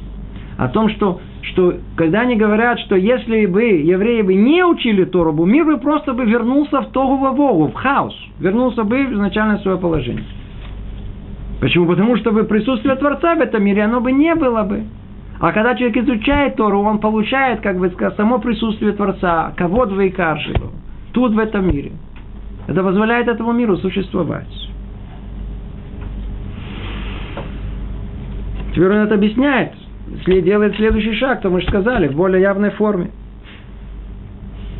О том, что, что когда они говорят, что если бы евреи бы не учили Тору, мир бы просто бы вернулся в тогу в в хаос. Вернулся бы в изначальное свое положение. Почему? Потому что бы присутствие Творца в этом мире, оно бы не было бы. А когда человек изучает Тору, он получает, как бы сказать, само присутствие Творца, кого двоекарши, тут, в этом мире. Это позволяет этому миру существовать. Теперь он это объясняет, делает следующий шаг, то мы же сказали, в более явной форме.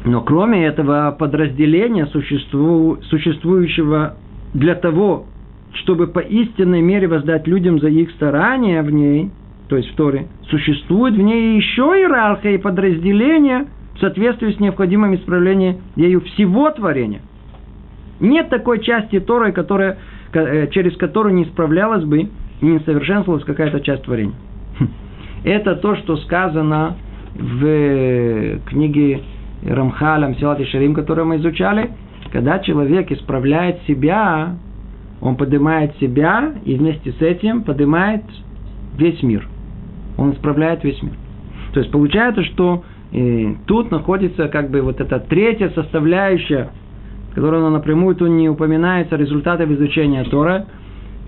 Но кроме этого подразделения, существующего для того, чтобы по истинной мере воздать людям за их старания в ней, то есть в Торе, существует в ней еще иерархия и подразделение, в соответствии с необходимым исправлением ею всего творения. Нет такой части Торы, которая, э, через которую не исправлялась бы и не совершенствовалась какая-то часть творения. Хм. Это то, что сказано в книге Рамхаля Мсилат и Шарим, которую мы изучали. Когда человек исправляет себя, он поднимает себя и вместе с этим поднимает весь мир. Он исправляет весь мир. То есть получается, что и тут находится как бы вот эта третья составляющая, которая напрямую тут не упоминается, результаты изучения Тора.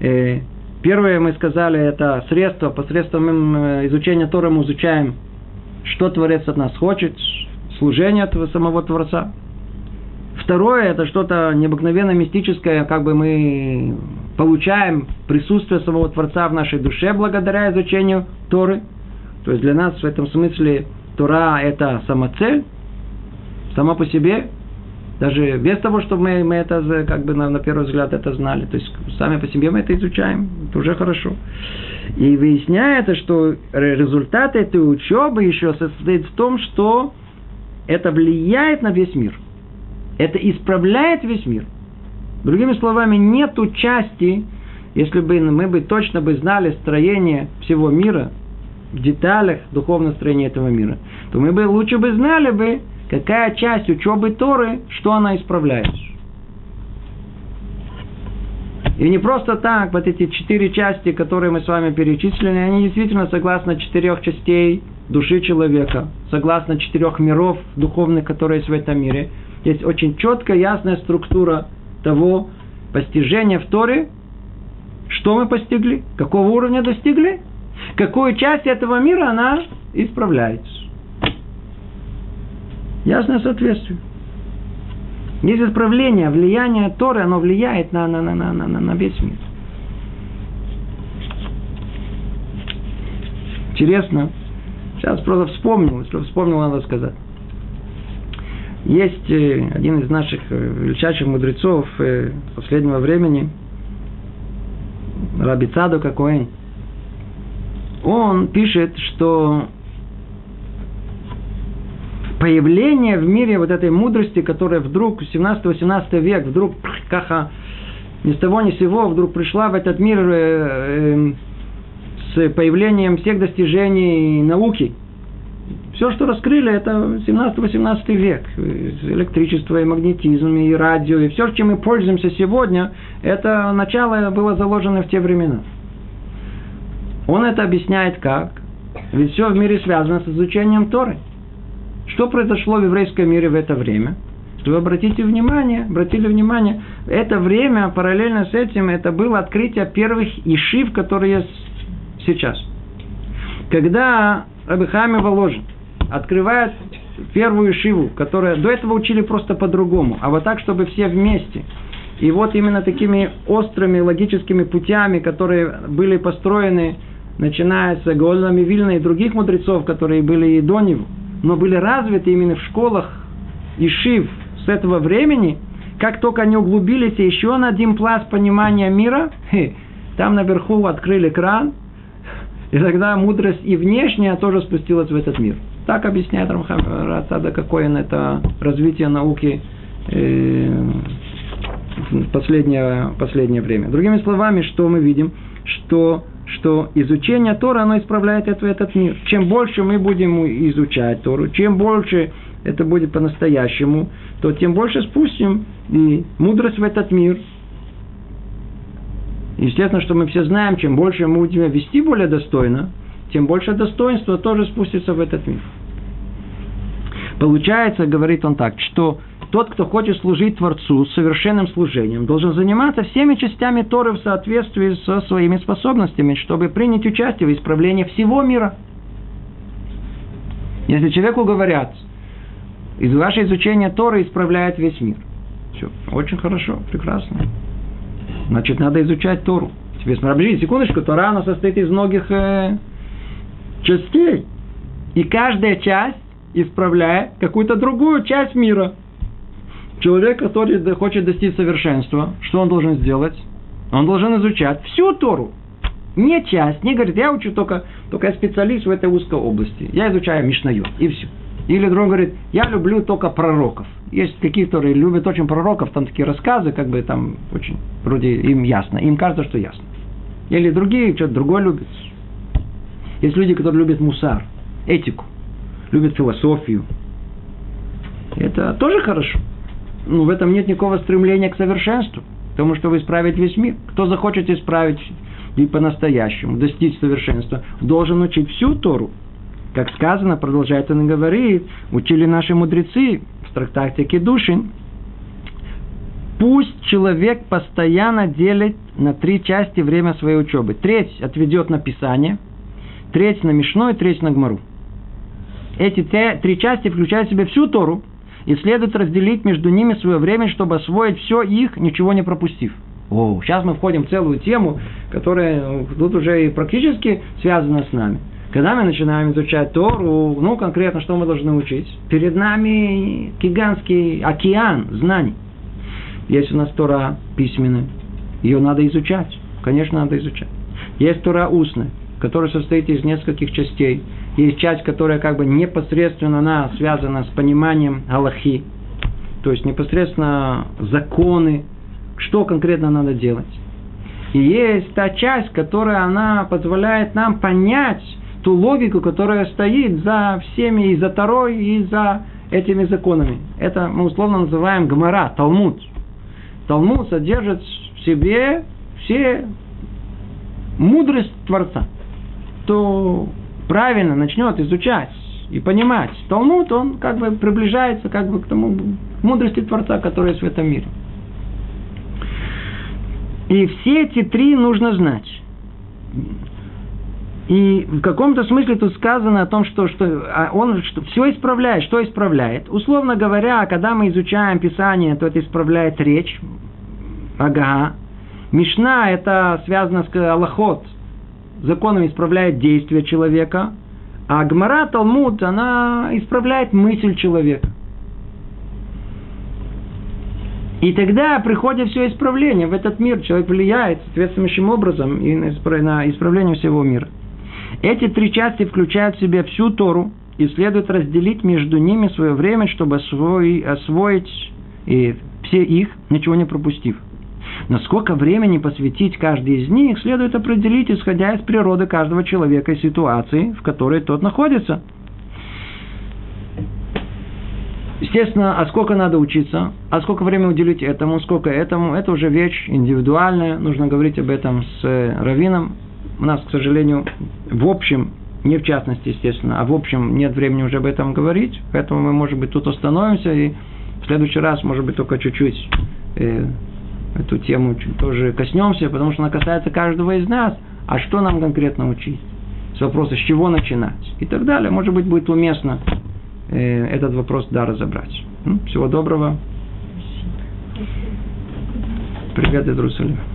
И первое мы сказали, это средство, посредством э, изучения Тора мы изучаем, что Творец от нас хочет, служение этого самого Творца. Второе, это что-то необыкновенно мистическое, как бы мы получаем присутствие самого Творца в нашей душе благодаря изучению Торы. То есть для нас в этом смысле Тура – это самоцель, сама по себе, даже без того, чтобы мы, мы это, как бы на, на первый взгляд это знали. То есть сами по себе мы это изучаем, это уже хорошо. И выясняется, что результат этой учебы еще состоит в том, что это влияет на весь мир. Это исправляет весь мир. Другими словами, нету части, если бы мы бы точно бы знали строение всего мира, в деталях духовного строения этого мира, то мы бы лучше бы знали бы, какая часть учебы Торы, что она исправляет. И не просто так, вот эти четыре части, которые мы с вами перечислили, они действительно согласно четырех частей души человека, согласно четырех миров духовных, которые есть в этом мире. Есть очень четкая, ясная структура того постижения в Торе, что мы постигли, какого уровня достигли – какую часть этого мира она исправляется. Ясное соответствие. Есть исправление, влияние Торы, оно влияет на, на, на, на, на, на весь мир. Интересно. Сейчас просто вспомнил, если вспомнил, надо сказать. Есть э, один из наших э, величайших мудрецов э, последнего времени, Раби Цаду Коэн он пишет, что появление в мире вот этой мудрости, которая вдруг 17-18 век, вдруг каха ни с того ни с сего вдруг пришла в этот мир э, э, с появлением всех достижений науки. Все, что раскрыли, это 17-18 век. Электричество, и магнетизм, и радио, и все, чем мы пользуемся сегодня, это начало было заложено в те времена. Он это объясняет как? Ведь все в мире связано с изучением Торы. Что произошло в еврейском мире в это время? Что вы обратите внимание, обратили внимание, это время, параллельно с этим, это было открытие первых ишив, которые есть сейчас. Когда Рабихами Воложин открывает первую ишиву, которая до этого учили просто по-другому, а вот так, чтобы все вместе. И вот именно такими острыми логическими путями, которые были построены начиная с Гаольнами Вильна и других мудрецов, которые были и до него, но были развиты именно в школах Ишив с этого времени, как только они углубились еще на один пласт понимания мира, там наверху открыли кран, *laughs* и тогда мудрость и внешняя тоже спустилась в этот мир. Так объясняет Рамхам Рацада Кокоин, это развитие науки э, в последнее, последнее время. Другими словами, что мы видим? Что что изучение Тора, оно исправляет это, этот мир. Чем больше мы будем изучать Тору, чем больше это будет по-настоящему, то тем больше спустим и мудрость в этот мир. Естественно, что мы все знаем, чем больше мы будем вести более достойно, тем больше достоинства тоже спустится в этот мир. Получается, говорит он так, что тот, кто хочет служить Творцу совершенным служением, должен заниматься всеми частями Торы в соответствии со своими способностями, чтобы принять участие в исправлении всего мира. Если человеку говорят, из ваше изучения Торы исправляет весь мир. Все, очень хорошо, прекрасно. Значит, надо изучать Тору. Теперь смотри, секундочку, Тора, она состоит из многих э, частей. И каждая часть исправляет какую-то другую часть мира – Человек, который хочет достичь совершенства, что он должен сделать? Он должен изучать всю Тору. Не часть, не говорит, я учу только, только я специалист в этой узкой области. Я изучаю Мишнаю, и все. Или другой говорит, я люблю только пророков. Есть такие, которые любят очень пророков, там такие рассказы, как бы там очень, вроде им ясно, им кажется, что ясно. Или другие, что-то другое любят. Есть люди, которые любят мусар, этику, любят философию. Это тоже хорошо. Но в этом нет никакого стремления к совершенству, потому что вы исправите весь мир. Кто захочет исправить и по-настоящему достичь совершенства, должен учить всю Тору. Как сказано, продолжает он говорит, учили наши мудрецы в трактате Кедушин, Пусть человек постоянно делит на три части время своей учебы. Треть отведет на Писание, треть на Мишной, треть на Гмару. Эти три части включают в себя всю Тору, и следует разделить между ними свое время, чтобы освоить все их, ничего не пропустив. О, сейчас мы входим в целую тему, которая ну, тут уже и практически связана с нами. Когда мы начинаем изучать Тору, ну, конкретно, что мы должны учить? Перед нами гигантский океан знаний. Есть у нас Тора письменная, ее надо изучать. Конечно, надо изучать. Есть Тора устная, которая состоит из нескольких частей. Есть часть, которая как бы непосредственно она связана с пониманием Аллахи, то есть непосредственно законы, что конкретно надо делать. И есть та часть, которая она позволяет нам понять ту логику, которая стоит за всеми, и за Тарой, и за этими законами. Это мы условно называем Гмара, Талмуд. Талмуд содержит в себе все мудрость Творца. То правильно начнет изучать и понимать Талмуд, он как бы приближается как бы к тому мудрости Творца, которая есть в этом мире. И все эти три нужно знать. И в каком-то смысле тут сказано о том, что, что а он что, все исправляет. Что исправляет? Условно говоря, когда мы изучаем Писание, то это исправляет речь. Ага. Мишна – это связано с Аллахот, законом исправляет действие человека, а Гмара, Талмуд, она исправляет мысль человека. И тогда приходит все исправление в этот мир. Человек влияет соответствующим образом и на исправление всего мира. Эти три части включают в себя всю Тору, и следует разделить между ними свое время, чтобы освоить, освоить и все их, ничего не пропустив. Но сколько времени посвятить каждый из них, следует определить, исходя из природы каждого человека и ситуации, в которой тот находится. Естественно, а сколько надо учиться, а сколько времени уделить этому, сколько этому, это уже вещь индивидуальная, нужно говорить об этом с раввином. У нас, к сожалению, в общем, не в частности, естественно, а в общем нет времени уже об этом говорить, поэтому мы, может быть, тут остановимся и в следующий раз, может быть, только чуть-чуть э, эту тему тоже коснемся, потому что она касается каждого из нас. А что нам конкретно учить? С вопроса, с чего начинать? И так далее. Может быть, будет уместно э, этот вопрос, да, разобрать. Всего доброго. Привет из Иерусалима.